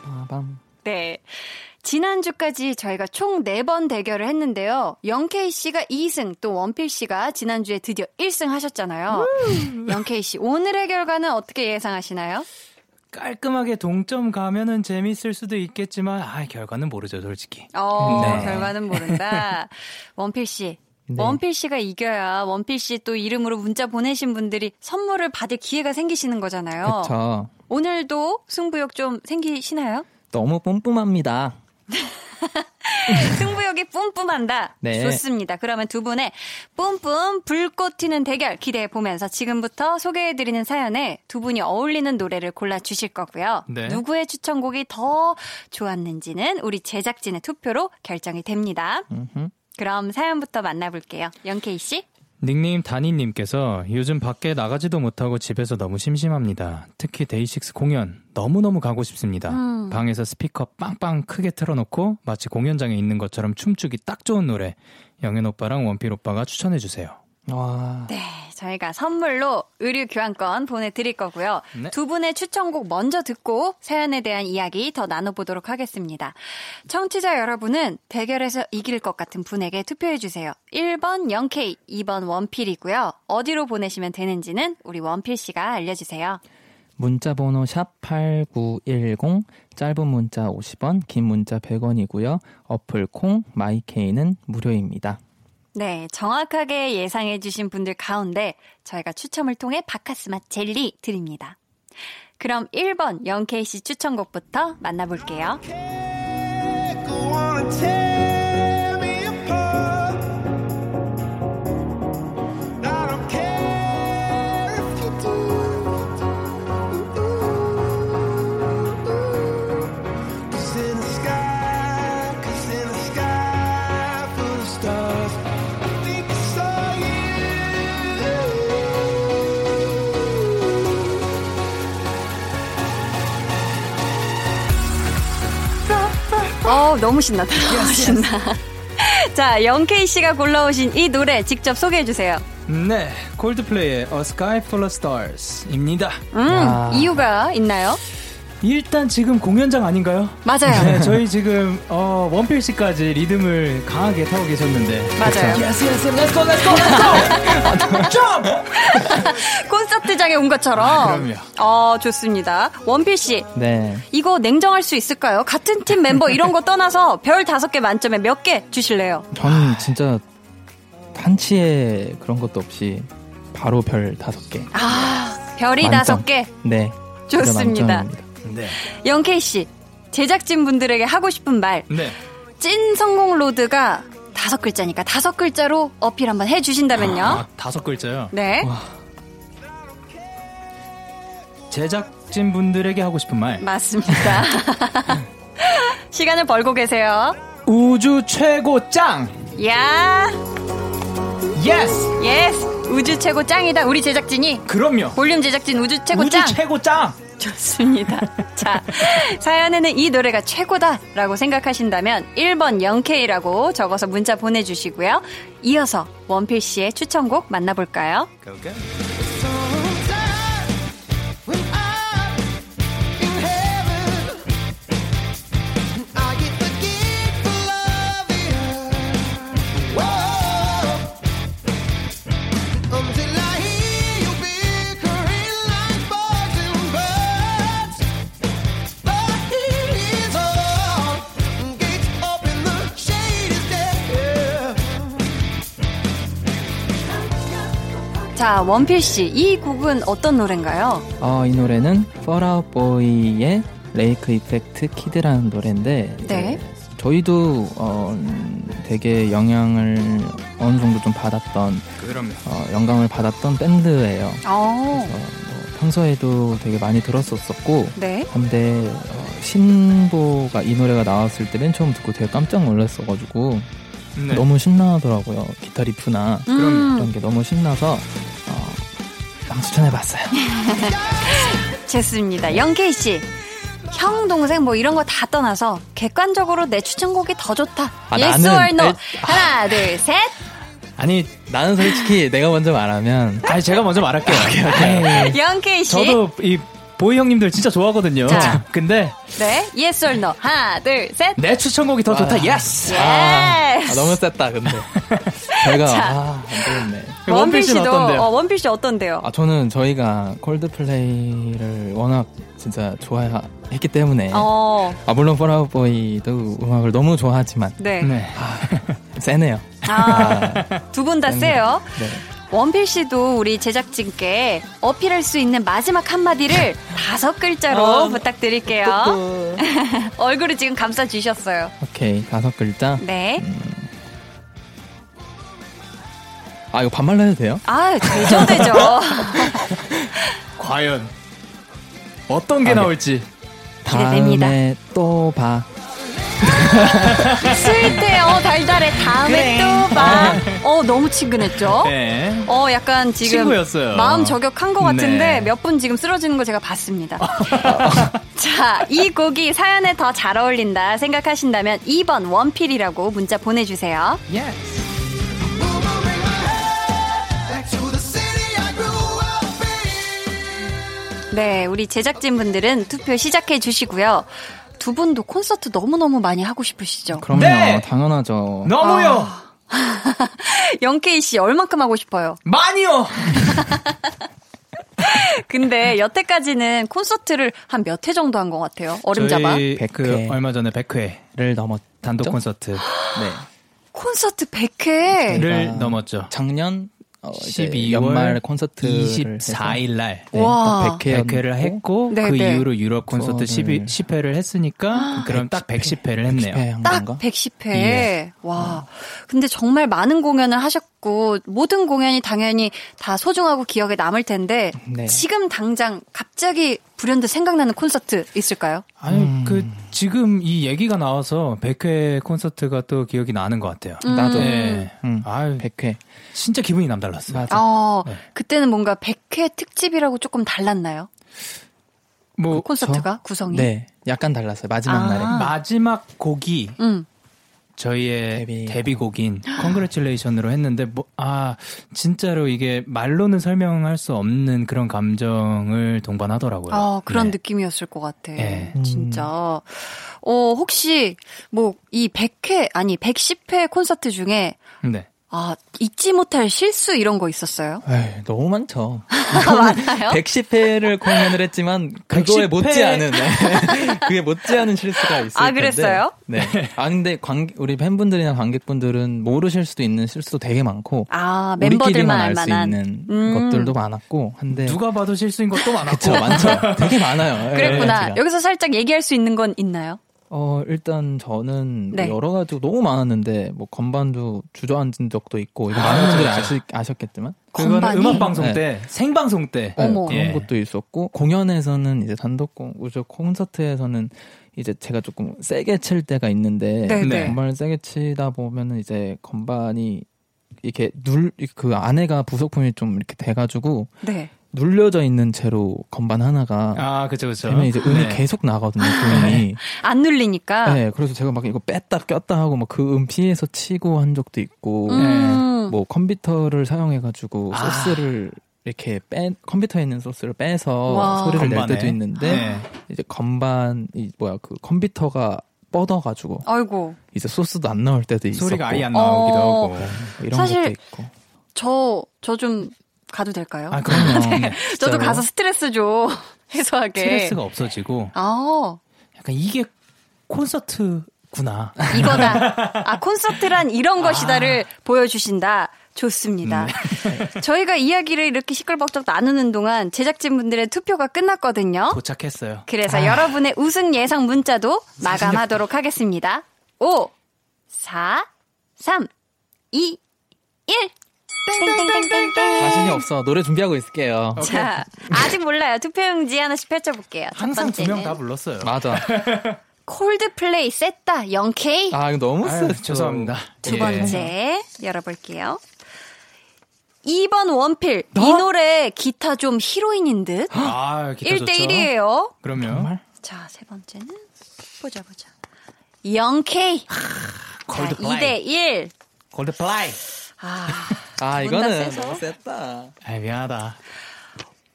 빠밤. 네. 지난주까지 저희가 총 4번 대결을 했는데요. 영케이 씨가 2승, 또 원필 씨가 지난주에 드디어 1승 하셨잖아요. 영케이 씨, 오늘의 결과는 어떻게 예상하시나요? 깔끔하게 동점 가면은 재밌을 수도 있겠지만 아 결과는 모르죠 솔직히. 어, 네. 결과는 모른다. 원필 씨. 네. 원필 씨가 이겨야 원필 씨 또 이름으로 문자 보내신 분들이 선물을 받을 기회가 생기시는 거잖아요. 그쵸. 오늘도 승부욕 좀 생기시나요? 너무 뿜뿜합니다. 승부욕이 뿜뿜한다. 네. 좋습니다. 그러면 두 분의 뿜뿜 불꽃 튀는 대결 기대해 보면서 지금부터 소개해 드리는 사연에 두 분이 어울리는 노래를 골라 주실 거고요. 네. 누구의 추천곡이 더 좋았는지는 우리 제작진의 투표로 결정이 됩니다. 음흠. 그럼 사연부터 만나볼게요. 영케이 씨. 닉네임 다니님께서 요즘 밖에 나가지도 못하고 집에서 너무 심심합니다. 특히 데이식스 공연 너무너무 가고 싶습니다. 음. 방에서 스피커 빵빵 크게 틀어놓고 마치 공연장에 있는 것처럼 춤추기 딱 좋은 노래 영현 오빠랑 원필 오빠가 추천해주세요. 와. 네, 저희가 선물로 의류 교환권 보내드릴 거고요. 네. 두 분의 추천곡 먼저 듣고 사연에 대한 이야기 더 나눠보도록 하겠습니다. 청취자 여러분은 대결에서 이길 것 같은 분에게 투표해주세요. 1번 0K, 2번 원필이고요. 어디로 보내시면 되는지는 우리 원필 씨가 알려주세요. 문자 번호 샵 8910 짧은 문자 50원, 긴 문자 100원이고요. 어플 콩 마이케이는 무료입니다. 네, 정확하게 예상해 주신 분들 가운데 저희가 추첨을 통해 바카스맛 젤리 드립니다. 그럼 1번 0K 씨 추천곡부터 만나볼게요. 너무 신나다. 너무 신나. 자, 0K 씨가 골라오신 이 노래 직접 소개해 주세요. 네, 콜드플레이의 A Sky Full of Stars입니다. 음, 와. 이유가 있나요? 일단 지금 공연장 아닌가요? 맞아요. 네, 저희 지금 어, 원필 씨까지 리듬을 강하게 타고 계셨는데 맞아요. Yes, yes, let's go, let's go, let's go. 콘서트장에 온 것처럼. 아, 그럼요. 어, 좋습니다. 원필 씨, 네. 이거 냉정할 수 있을까요? 같은 팀 멤버 이런 거 떠나서 별 다섯 개 만점에 몇 개 주실래요? 저는 진짜 한치의 그런 것도 없이 바로 별 다섯 개. 아, 별이. 다섯 개. 네. 좋습니다. 네, 영케이 씨, 제작진 분들에게 하고 싶은 말. 네. 찐 성공 로드가 다섯 글자니까 다섯 글자로 어필 한번 해주신다면요. 아, 다섯 글자요. 네. 제작진 분들에게 하고 싶은 말. 맞습니다. 시간을 벌고 계세요. 우주 최고 짱. 야, yes. Yes. 우주 최고 짱이다. 우리 제작진이 그럼요. 볼륨 제작진 우주 최고 우주 짱. 최고 짱. 좋습니다. 자, 사연에는 이 노래가 최고다라고 생각하신다면 1번 OK라고 적어서 문자 보내주시고요. 이어서 원필 씨의 추천곡 만나볼까요? 자, 원필 씨, 이 곡은 어떤 노래인가요? 어, 이 노래는 Fall Out Boy의 레이크 이펙트 키드라는 노래인데 네. 저희도 어, 음, 되게 영향을 어느 정도 좀 받았던. 어, 영감을 받았던 밴드예요. 어, 그래서 뭐 평소에도 되게 많이 들었었었고 네. 근데 어, 신보가 이 노래가 나왔을 때 맨 처음 듣고 되게 깜짝 놀랐어가지고 네. 너무 신나더라고요. 기타 리프나 음, 그런 게 너무 신나서 추천해봤어요. 좋습니다. 영케이 씨. 형, 동생 뭐 이런 거 다 떠나서 객관적으로 내 추천곡이 더 좋다. 아, yes 나는- or no. 에- 하나, 둘, 셋. 아니 나는 솔직히 내가 먼저 말하면 아니 제가 먼저 말할게요. 네. 영케이 씨. 저도 이 보이 형님들 진짜 좋아하거든요. 자. 근데 네. yes or no. 하나, 둘, 셋. 내 추천곡이 더 좋다. yes. 아. 아, 너무 셌다 근데 제가 아, 안 되겠네. 그 원필 씨도 어떤데요? 어, 원필 씨 어떤데요? 아 저는 저희가 Coldplay를 워낙 진짜 좋아했기 때문에 어, 아 물론 Fall Out Boy도 음악을 너무 좋아하지만 네. 네. 세네요. 아, 두 분다 네. 세요. 네. 원필 씨도 우리 제작진께 어필할 수 있는 마지막 한마디를 다섯 글자로 아, 부탁드릴게요. 얼굴을 지금 감싸 주셨어요. 오케이 다섯 글자. 네. 아 이거 반말로 해도 돼요? 아, 되죠, 되죠. 과연 어떤 게 아, 네. 나올지. 기대됩니다. 다음에 또 봐. 스윗해요, 달달해. 다음에 또 봐. 어, 너무 친근했죠? 네. 어, 약간 지금 친구였어요. 마음 저격한 것 같은데 네. 몇분 지금 쓰러지는 거 제가 봤습니다. 자, 이 곡이 사연에 더 잘 어울린다 생각하신다면 2번 원필이라고 문자 보내주세요. 네, 우리 제작진분들은 투표 시작해 주시고요. 두 분도 콘서트 너무너무 많이 하고 싶으시죠? 그럼요. 네. 당연하죠. 너무요. 영케이 씨 얼만큼 하고 싶어요? 많이요. 근데 여태까지는 콘서트를 한 몇 회 정도 한 것 같아요. 어림잡아. 저희 백그 회. 얼마 전에 100회 를 넘었. 단독 죠? 콘서트를 네. 콘서트 100회. 네. 넘었죠. 작년 어, 이제 12월 연말 콘서트를 24일 날 네, 와. 100회 100회 를 했고 네, 그 네. 이후로 유럽 콘서트 투어를- 10, 10회를 했으니까 그럼 딱 110회를 했네요. 100회 한딱 건가? 110회. 예. 와. 근데 정말 많은 공연을 하셨고, 모든 공연이 당연히 다 소중하고 기억에 남을 텐데, 네. 지금 당장 갑자기 불현듯 생각나는 콘서트 있을까요? 아니 음. 그 지금 이 얘기가 나와서 100회 콘서트가 또 기억이 나는 것 같아요. 나도. 네. 음. 아유 100회. 진짜 기분이 남달랐어요. 맞아. 어, 네. 그때는 뭔가 100회 특집이라고 조금 달랐나요? 뭐 콘서트가 구성이? 네. 약간 달랐어요. 마지막 아. 날에. 마지막 곡이 음. 저희의 데뷔. 데뷔 곡인 Congratulations로 했는데 뭐 아 진짜로 이게 말로는 설명할 수 없는 그런 감정을 동반하더라고요. 어, 그런 네. 느낌이었을 것 같아. 네. 진짜. 어, 혹시 뭐 이 100회 아니 110회 콘서트 중에 네. 아, 잊지 못할 실수 이런 거 있었어요? 에이, 너무 많죠. 많아요? 110회를 공연을 했지만 110회? 그거에 못지 않은 네. 그게 못지 않은 실수가 있을 아, 텐데. 그랬어요? 네. 아 근데 관 우리 팬분들이나 관객분들은 모르실 수도 있는 실수도 되게 많고 아, 멤버들만 알알수 만한. 있는 음. 것들도 많았고 한데 누가 봐도 실수인 것도 많았고. 그쵸 많죠. 되게 많아요. 예, 그랬구나. 제가. 여기서 살짝 얘기할 수 있는 건 있나요? 어 일단 저는 네. 여러 가지 너무 많았는데 뭐 건반도 주저앉은 적도 있고 이거 아, 많은 분들이 그렇죠. 아시, 아셨겠지만 그거는? 음악 방송 네. 때 생방송 때 네, 어머. 그런 예. 것도 있었고 공연에서는 이제 단독 공 우주 콘서트에서는 이제 제가 조금 세게 칠 때가 있는데 네, 네. 건반을 세게 치다 보면은 이제 건반이 이렇게 눌 그 안에가 부속품이 좀 이렇게 돼가지고 네. 눌려져 있는 채로 건반 하나가 아 그죠 그죠. 되면 이제 음이 네. 계속 나거든요. 그 음이. 안 눌리니까. 네, 그래서 제가 막 이거 뺐다 꼈다 하고 막 그 음 피해서 치고 한 적도 있고 음. 뭐 컴퓨터를 사용해가지고 아. 소스를 이렇게 빼 컴퓨터에 있는 소스를 빼서 와. 소리를 낼 건반에. 때도 있는데 네. 이제 건반 이 뭐야 그 컴퓨터가 뻗어가지고 아이고. 이제 소스도 안 나올 때도 있었고 소리가 아예 안 나오기도 어. 하고. 뭐 이런 사실 것도 있고 저, 저 좀 가도 될까요? 아 그럼요. 네. 저도 진짜로? 가서 스트레스 좀 해소하게. 스트레스가 없어지고 아, 약간 이게 콘서트구나. 이거다. 아, 콘서트란 이런 것이다를 보여주신다. 좋습니다. 저희가 이야기를 이렇게 시끌벅적 나누는 동안 제작진분들의 투표가 끝났거든요. 도착했어요. 그래서 여러분의 우승 예상 문자도 마감하도록 하겠습니다. 5, 4, 3, 2, 1. 자신이 없어. 노래 준비하고 있을게요. 자, 아직 몰라요. 투표용지 하나씩 펼쳐볼게요. 첫 항상 두 명 다 불렀어요. 맞아. 콜드플레이 셌다 0K. 아, 이거 너무 아유, 셌죠. 죄송합니다. 두 예. 번째 열어볼게요. 2번 원필. 이 노래 기타 좀 히로인인 듯. 아, 기타 1대 좋죠. 1이에요. 그럼요. 정말? 자, 세 번째는 보자 보자. 0K. 자, 2대 1. 골드플라이. 아, 아, 이거는? 너무 셌다. 아, 미안하다.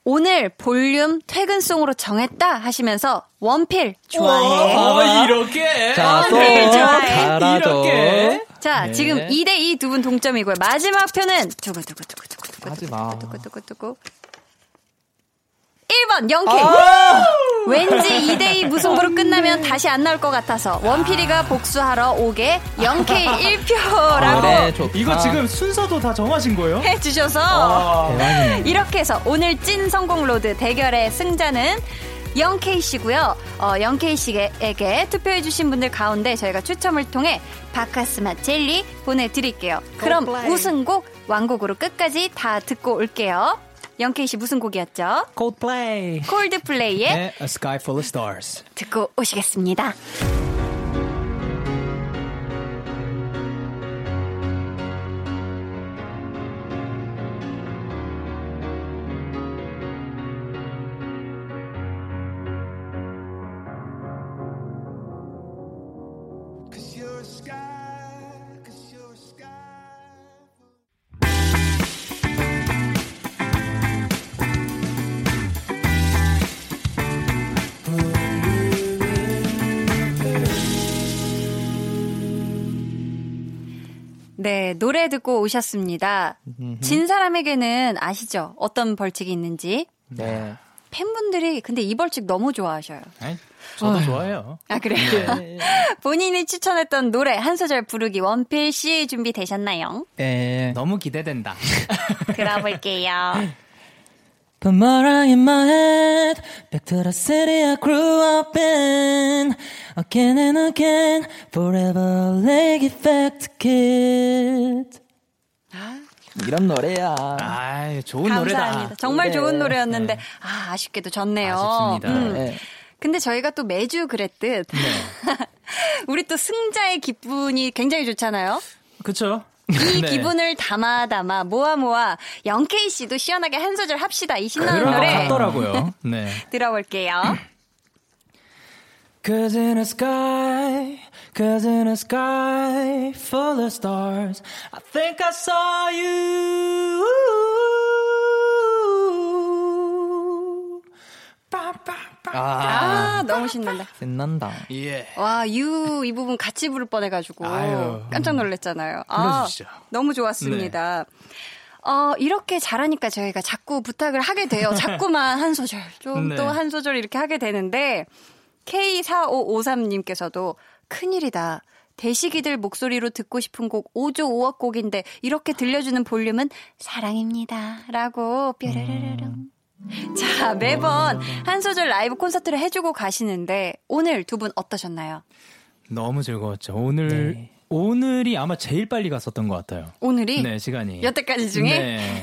오늘 볼륨 퇴근송으로 정했다 하시면서 원필 좋아해. 어, 이렇게. 자, 또. 잘하죠. 이렇게. 자, 네. 지금 2대 2 두 분 동점이고요. 마지막 표는 두구두구두구두구두구. 하지 마. 두구두구두구. 1번 Young K. 아! 왠지 2대2 무승부로 끝나면 다시 안 나올 것 같아서 원필이가 복수하러 오게 Young K 1표라고 그래, 좋다. 이거 지금 순서도 다 정하신 거예요? 해주셔서 아. 이렇게 해서 오늘 찐 성공 로드 대결의 승자는 Young K 씨고요. 어, Young K 씨에게 투표해 주신 분들 가운데 저희가 추첨을 통해 박카스맛 젤리 보내드릴게요. 그럼 우승곡 완곡으로 끝까지 다 듣고 올게요. 영케이 씨 무슨 곡이었죠? 콜드플레이. 콜드플레이의 네, A Sky Full of Stars. 듣고 오시겠습니다. 네, 노래 듣고 오셨습니다. 진 사람에게는 아시죠? 어떤 벌칙이 있는지. 네. 팬분들이 근데 이 벌칙 너무 좋아하셔요. 아니, 저도 좋아해요. 아, 그래요? 본인이 추천했던 노래 한 소절 부르기 원필 씨 준비 되셨나요? 네. 너무 기대된다. 들어볼게요. Put more in my head Back to the city I grew up in Again and again Forever legged fact kid 이런 노래야 아, 좋은 감사합니다. 노래다. 정말 그래. 좋은 노래였는데 아 아쉽게도 졌네요. 아쉽습니다. 음. 네. 근데 저희가 또 매주 그랬듯 우리 또 승자의 기분이 굉장히 좋잖아요. 그쵸? 이 네. 기분을 담아 담아 모아 모아 영케이 씨도 시원하게 한 소절 합시다. 이 신나는 노래 같더라고요. 네. 들어볼게요. Cause in the sky Cause in the sky Full of stars I think I saw you 아, 아 너무 신난다. 신난다 예. 와, 유, 이 부분 같이 부를 뻔해가지고 아유. 깜짝 놀랐잖아요. 아, 불러주시죠. 너무 좋았습니다. 어, 이렇게 잘하니까 저희가 자꾸 부탁을 하게 돼요. 자꾸만 한 소절, 좀 네. 또한 소절 이렇게 하게 되는데, K4553님께서도 큰일이다. 대식이들 목소리로 듣고 싶은 곡 5조 5억 곡인데 이렇게 들려주는 볼륨은 사랑입니다. 라고 뾰르르르릉. 자, 매번 한 소절 라이브 콘서트를 해주고 가시는데 오늘 두 분 어떠셨나요? 너무 즐거웠죠. 오늘, 네. 오늘이 아마 제일 빨리 갔었던 것 같아요. 오늘이 네, 시간이. 여태까지 중에 네.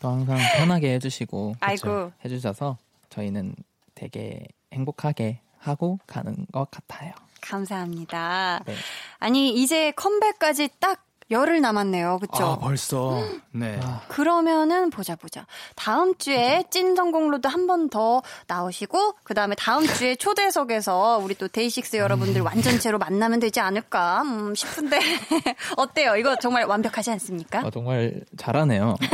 또 항상 편하게 해주시고 아이고 해주셔서 저희는 되게 행복하게 하고 가는 것 같아요. 감사합니다. 네. 아니 이제 컴백까지 딱 열흘 남았네요. 그쵸? 아, 벌써. 네. 아, 그러면은 보자 보자. 다음 주에 찐 성공로드 한번 더 나오시고 그 다음에 다음 주에 초대석에서 우리 또 데이식스 여러분들 완전체로 만나면 되지 않을까 음, 싶은데 어때요? 이거 정말 완벽하지 않습니까? 어, 정말 잘하네요.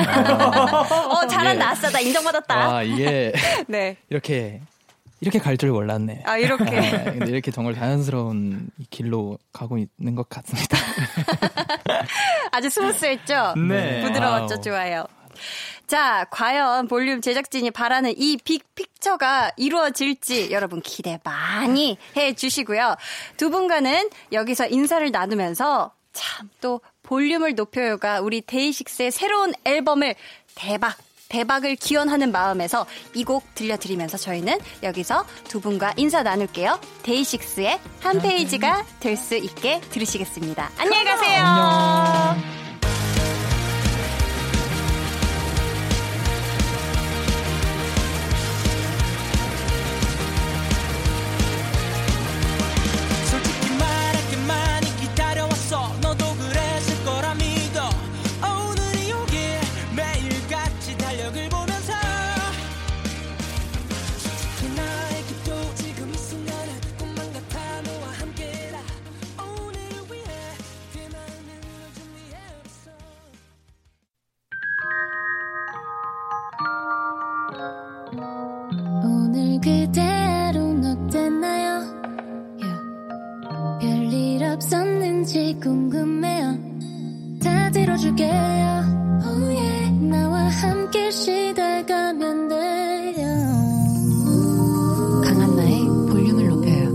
어 잘한다 아싸 나 인정받았다. 아 이게 네. 이렇게 이렇게 갈 줄 몰랐네. 아 이렇게 아, 근데 이렇게 정말 자연스러운 이 길로 가고 있는 것 같습니다. 아주 스무스했죠? 네. 부드러웠죠? wow. 좋아요. 자, 과연 볼륨 제작진이 바라는 이 big picture가 이루어질지 여러분 기대 많이 해 주시고요. 두 분과는 여기서 인사를 나누면서 참, 또, 볼륨을 높여요가 우리 데이식스의 새로운 앨범을 대박, 대박을 기원하는 마음에서 이 곡 들려드리면서 저희는 여기서 두 분과 인사 나눌게요. 데이식스의 한 페이지가 될 수 있게 들으시겠습니다. 안녕히 가세요. 안녕. 다 들어줄게요. Oh yeah. 나와 함께 시달가면 돼요. 강한나의 볼륨을 높여요.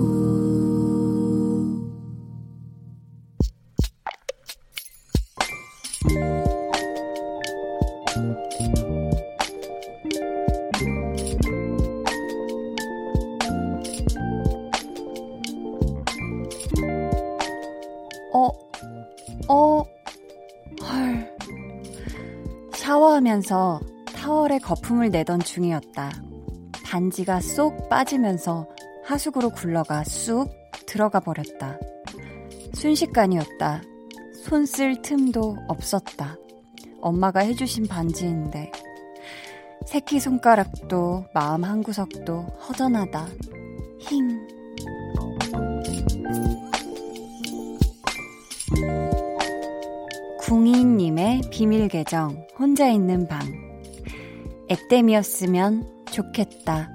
하면서 타월에 거품을 내던 중이었다. 반지가 쏙 빠지면서 하수구로 굴러가 쑥 들어가 버렸다. 순식간이었다. 손 쓸 틈도 없었다. 엄마가 해주신 반지인데. 새끼 손가락도 마음 한구석도 허전하다. 힝. 궁이님의 비밀 계정, 혼자 있는 방. 액땜이었으면 좋겠다.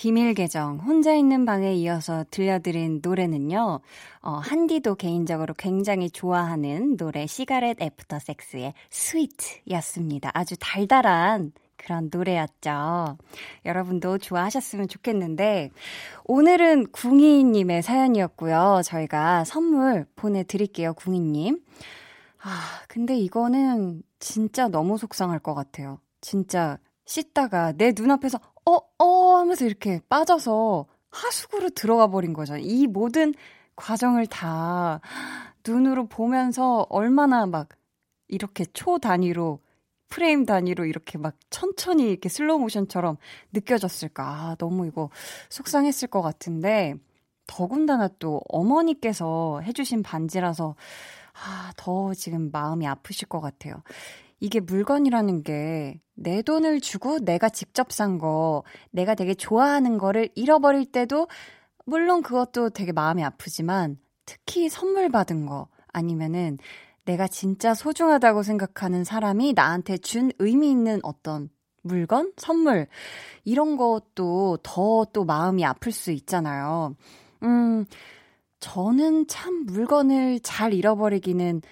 비밀 계정 혼자 있는 방에 이어서 들려드린 노래는요. 어, 한디도 개인적으로 굉장히 좋아하는 노래 시가렛 애프터 섹스의 스위트였습니다. 아주 달달한 그런 노래였죠. 여러분도 좋아하셨으면 좋겠는데 오늘은 궁이님의 사연이었고요. 저희가 선물 보내드릴게요. 궁이님. 아 근데 이거는 진짜 너무 속상할 것 같아요. 진짜 씻다가 내 눈앞에서 어, 어 하면서 이렇게 빠져서 하수구로 들어가 버린 거죠. 이 모든 과정을 다 눈으로 보면서 얼마나 막 이렇게 초 단위로 프레임 단위로 이렇게 막 천천히 이렇게 슬로우 모션처럼 느껴졌을까. 아, 너무 이거 속상했을 것 같은데 더군다나 또 어머니께서 해주신 반지라서 아, 더 지금 마음이 아프실 것 같아요. 이게 물건이라는 게 내 돈을 주고 내가 직접 산 거, 내가 되게 좋아하는 거를 잃어버릴 때도 물론 그것도 되게 마음이 아프지만 특히 선물 받은 거 아니면은 내가 진짜 소중하다고 생각하는 사람이 나한테 준 의미 있는 어떤 물건, 선물 이런 것도 더또 마음이 아플 수 있잖아요. 음, 저는 참 물건을 잘 잃어버리기는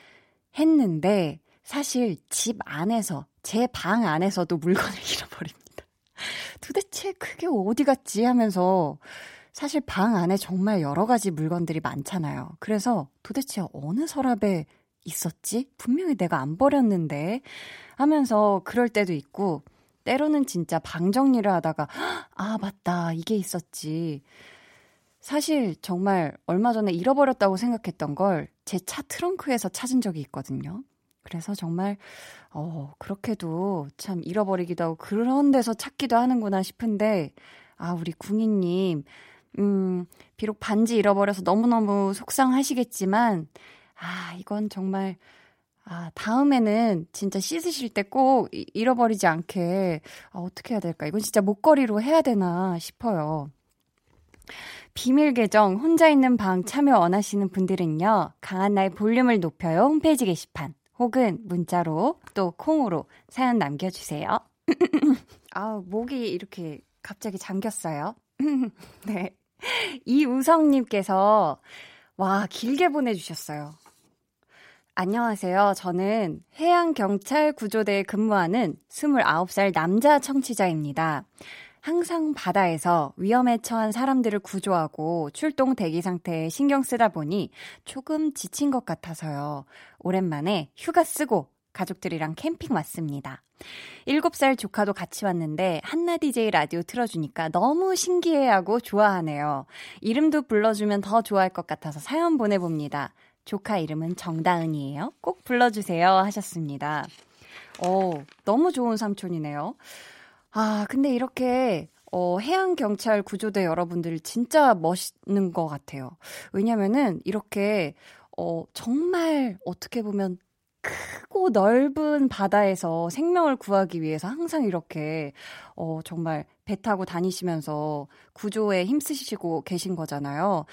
했는데 사실 집 안에서 제 방 안에서도 물건을 잃어버립니다. 도대체 그게 어디 갔지 하면서 사실 방 안에 정말 여러 가지 물건들이 많잖아요. 그래서 도대체 어느 서랍에 있었지? 분명히 내가 안 버렸는데 하면서 그럴 때도 있고 때로는 진짜 방 정리를 하다가 아 맞다 이게 있었지. 사실 정말 얼마 전에 잃어버렸다고 생각했던 걸 제 차 트렁크에서 찾은 적이 있거든요. 그래서 정말 어 그렇게도 참 잃어버리기도 하고 그런 데서 찾기도 하는구나 싶은데 아 우리 궁이님 음 비록 반지 잃어버려서 너무너무 속상하시겠지만 아 이건 정말 아, 다음에는 진짜 씻으실 때 꼭 잃어버리지 않게, 아, 어떻게 해야 될까? 이건 진짜 목걸이로 해야 되나 싶어요. 비밀 계정 혼자 있는 방 참여 원하시는 분들은요. 강한 나의 볼륨을 높여요 홈페이지 게시판 혹은 문자로 또 콩으로 사연 남겨주세요. 아, 목이 이렇게 갑자기 잠겼어요. 네. 이우성님께서, 와, 길게 보내주셨어요. 안녕하세요. 저는 해양경찰 구조대에 근무하는 29살 남자 청취자입니다. 항상 바다에서 위험에 처한 사람들을 구조하고 출동 대기 상태에 신경 쓰다 보니 조금 지친 것 같아서요. 오랜만에 휴가 쓰고 가족들이랑 캠핑 왔습니다. 7살 조카도 같이 왔는데 한나 DJ 라디오 틀어주니까 너무 신기해하고 좋아하네요. 이름도 불러주면 더 좋아할 것 같아서 사연 보내봅니다. 조카 이름은 정다은이에요. 꼭 불러주세요 하셨습니다. 오, 너무 좋은 삼촌이네요. 아, 근데 이렇게 어, 해양 경찰 구조대 여러분들 진짜 멋있는 것 같아요. 왜냐면은 이렇게 어, 정말 어떻게 보면 크고 넓은 바다에서 생명을 구하기 위해서 항상 이렇게 어 정말 배 타고 다니시면서 구조에 힘쓰시고 계신 거잖아요.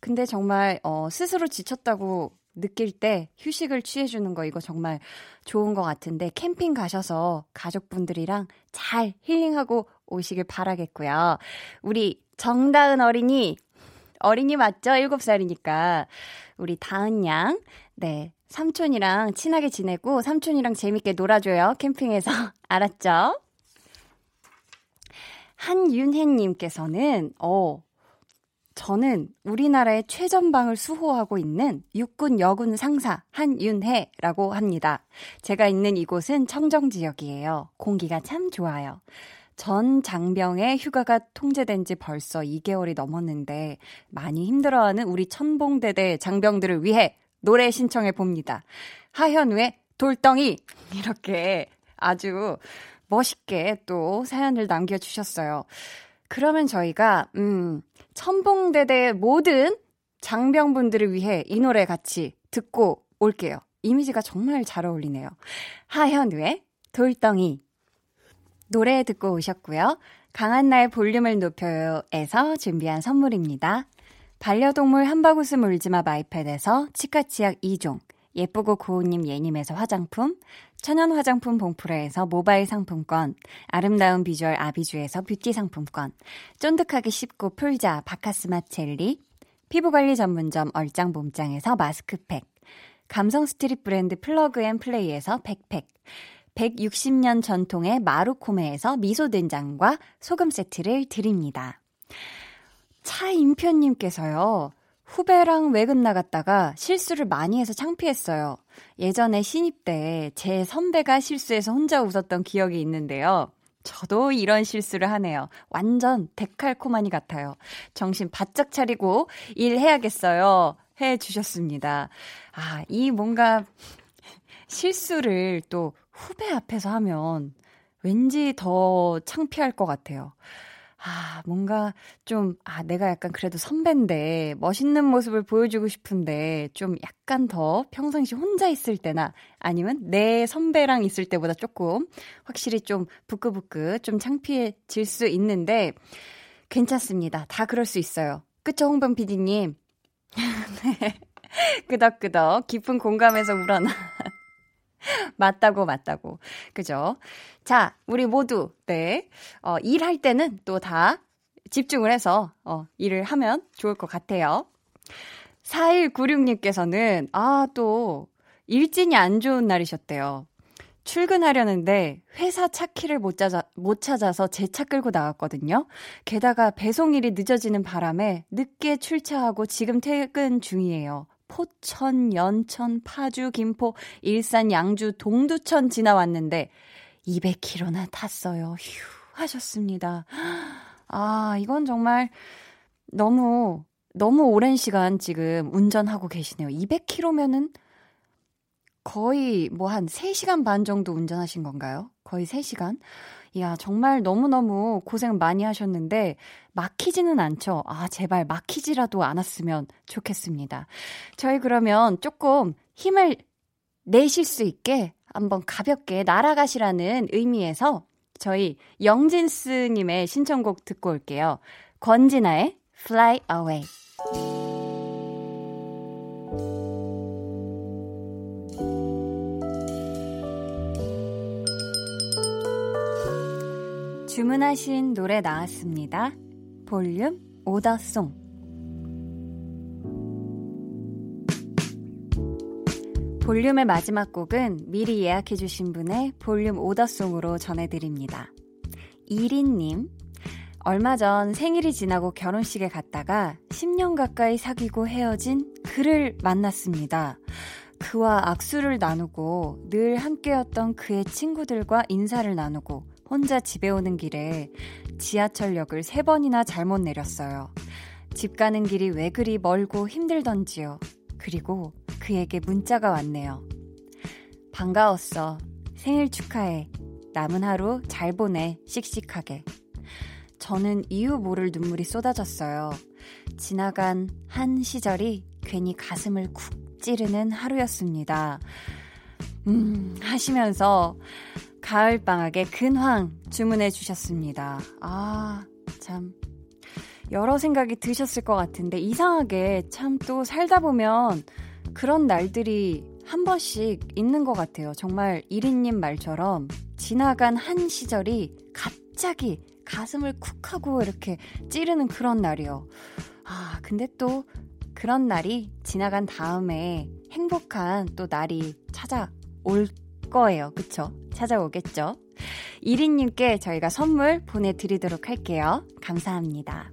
근데 정말 어 스스로 지쳤다고 느낄 때 휴식을 취해주는 거 이거 정말 좋은 것 같은데 캠핑 가셔서 가족분들이랑 잘 힐링하고 오시길 바라겠고요. 우리 정다은 어린이 어린이 맞죠? 7살이니까. 우리 다은 양. 네. 삼촌이랑 친하게 지내고 삼촌이랑 재밌게 놀아줘요. 캠핑에서. 알았죠? 한윤혜님께서는, 어, 저는 우리나라의 최전방을 수호하고 있는 육군 여군 상사 한윤혜라고 합니다. 제가 있는 이곳은 청정 지역이에요. 공기가 참 좋아요. 전 장병의 휴가가 통제된 지 벌써 2개월이 넘었는데 많이 힘들어하는 우리 천봉대대 장병들을 위해 노래 신청해 봅니다. 하현우의 돌덩이 이렇게 아주 멋있게 또 사연을 남겨 주셨어요. 그러면 저희가 음 천봉대대 모든 장병분들을 위해 이 노래 같이 듣고 올게요. 이미지가 정말 잘 어울리네요. 하현우의 돌덩이 노래 듣고 오셨고요. 강한나의 볼륨을 높여요에서 준비한 선물입니다. 반려동물 한바구스 물지마 마이패드에서 치카치약 2종, 예쁘고 고운님 예님에서 화장품, 천연 화장품 봉프레에서 모바일 상품권, 아름다운 비주얼 아비주에서 뷰티 상품권, 쫀득하게 씹고 풀자 박카스맛 젤리, 피부관리 전문점 얼짱 몸짱에서 마스크팩, 감성 street 브랜드 Plug and Play에서 백팩, 160년 전통의 마루코메에서 미소된장과 소금 세트를 드립니다. 차임표님께서요. 후배랑 외근 나갔다가 실수를 많이 해서 창피했어요. 예전에 신입 때 제 선배가 실수해서 혼자 웃었던 기억이 있는데요. 저도 이런 실수를 하네요. 완전 데칼코마니 같아요. 정신 바짝 차리고 일해야겠어요. 해 주셨습니다. 아, 이 뭔가 실수를 또 후배 앞에서 하면 왠지 더 창피할 것 같아요. 아, 뭔가 좀, 아, 내가 약간 그래도 선배인데, 멋있는 모습을 보여주고 싶은데, 좀 약간 더 평상시 혼자 있을 때나, 아니면 내 선배랑 있을 때보다 조금, 확실히 좀 부끄부끄, 좀 창피해질 수 있는데, 괜찮습니다. 다 그럴 수 있어요. 그쵸, 홍범 PD님? 네. 끄덕끄덕, 깊은 공감에서 우러나. 맞다고, 맞다고. 그죠? 자, 우리 모두, 네. 어, 일할 때는 또 다 집중을 해서, 어, 일을 하면 좋을 것 같아요. 4196님께서는, 아, 또, 일진이 안 좋은 날이셨대요. 출근하려는데 회사 차 키를 못, 찾아, 못 찾아서 제 차 끌고 나왔거든요. 게다가 배송일이 늦어지는 바람에 늦게 출차하고 지금 퇴근 중이에요. 포천, 연천, 파주, 김포, 일산, 양주, 동두천 지나왔는데 200km나 탔어요. 휴 하셨습니다. 아, 이건 정말 너무 너무 오랜 시간 지금 운전하고 계시네요. 200km면은 거의 뭐 한 3시간 반 정도 운전하신 건가요? 거의 3시간? 이야, 정말 너무너무 고생 많이 하셨는데, 막히지는 않죠? 아, 제발 막히지라도 않았으면 좋겠습니다. 저희 그러면 조금 힘을 내실 수 있게 한번 가볍게 날아가시라는 의미에서 저희 영진스님의 신청곡 듣고 올게요. 권진아의 Fly Away. 주문하신 노래 나왔습니다. 볼륨 오더송. 볼륨의 마지막 곡은 미리 예약해주신 분의 볼륨 오더송으로 전해드립니다. 이린님, 얼마 전 생일이 지나고 결혼식에 갔다가 10년 가까이 사귀고 헤어진 그를 만났습니다. 그와 악수를 나누고 늘 함께였던 그의 친구들과 인사를 나누고 혼자 집에 오는 길에 지하철역을 세 번이나 잘못 내렸어요. 집 가는 길이 왜 그리 멀고 힘들던지요. 그리고 그에게 문자가 왔네요. 반가웠어. 생일 축하해. 남은 하루 잘 보내. 씩씩하게. 저는 이유 모를 눈물이 쏟아졌어요. 지나간 한 시절이 괜히 가슴을 쿡 찌르는 하루였습니다. 음, 하시면서 가을방학의 근황 주문해 주셨습니다. 아, 참. 여러 생각이 드셨을 것 같은데, 이상하게 참 또 살다 보면 그런 날들이 한 번씩 있는 것 같아요. 정말 이리님 말처럼 지나간 한 시절이 갑자기 가슴을 쿡 하고 이렇게 찌르는 그런 날이요. 아, 근데 또 그런 날이 지나간 다음에 행복한 또 날이 찾아올 거예요. 그쵸? 찾아오겠죠? 이리님께 저희가 선물 보내드리도록 할게요. 감사합니다.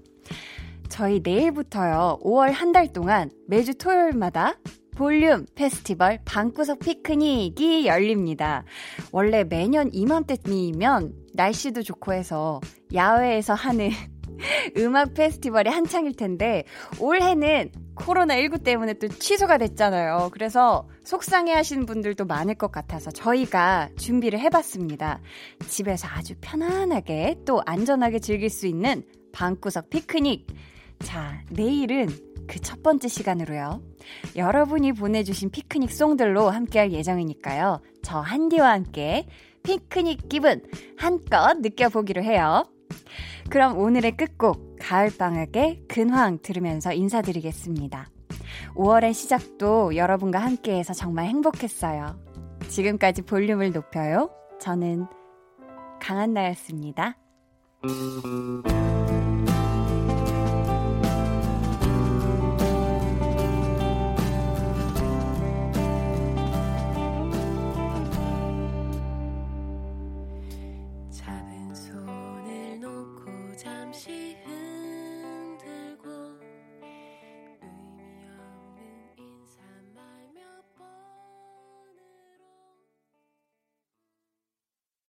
저희 내일부터요, 5월 한 달 동안 매주 토요일마다 볼륨 페스티벌 방구석 피크닉이 열립니다. 원래 매년 이맘때면 날씨도 좋고 해서 야외에서 하는 음악 페스티벌이 한창일 텐데 올해는 코로나19 때문에 또 취소가 됐잖아요. 그래서 속상해 하시는 분들도 많을 것 같아서 저희가 준비를 해봤습니다. 집에서 아주 편안하게 또 안전하게 즐길 수 있는 방구석 피크닉. 자, 내일은 그 첫 번째 시간으로요. 여러분이 보내주신 피크닉 송들로 함께할 예정이니까요. 저 한디와 함께 피크닉 기분 한껏 느껴보기로 해요. 그럼 오늘의 끝곡 가을방학의 근황 들으면서 인사드리겠습니다. 5월의 시작도 여러분과 함께해서 정말 행복했어요. 지금까지 볼륨을 높여요. 저는 강한나였습니다.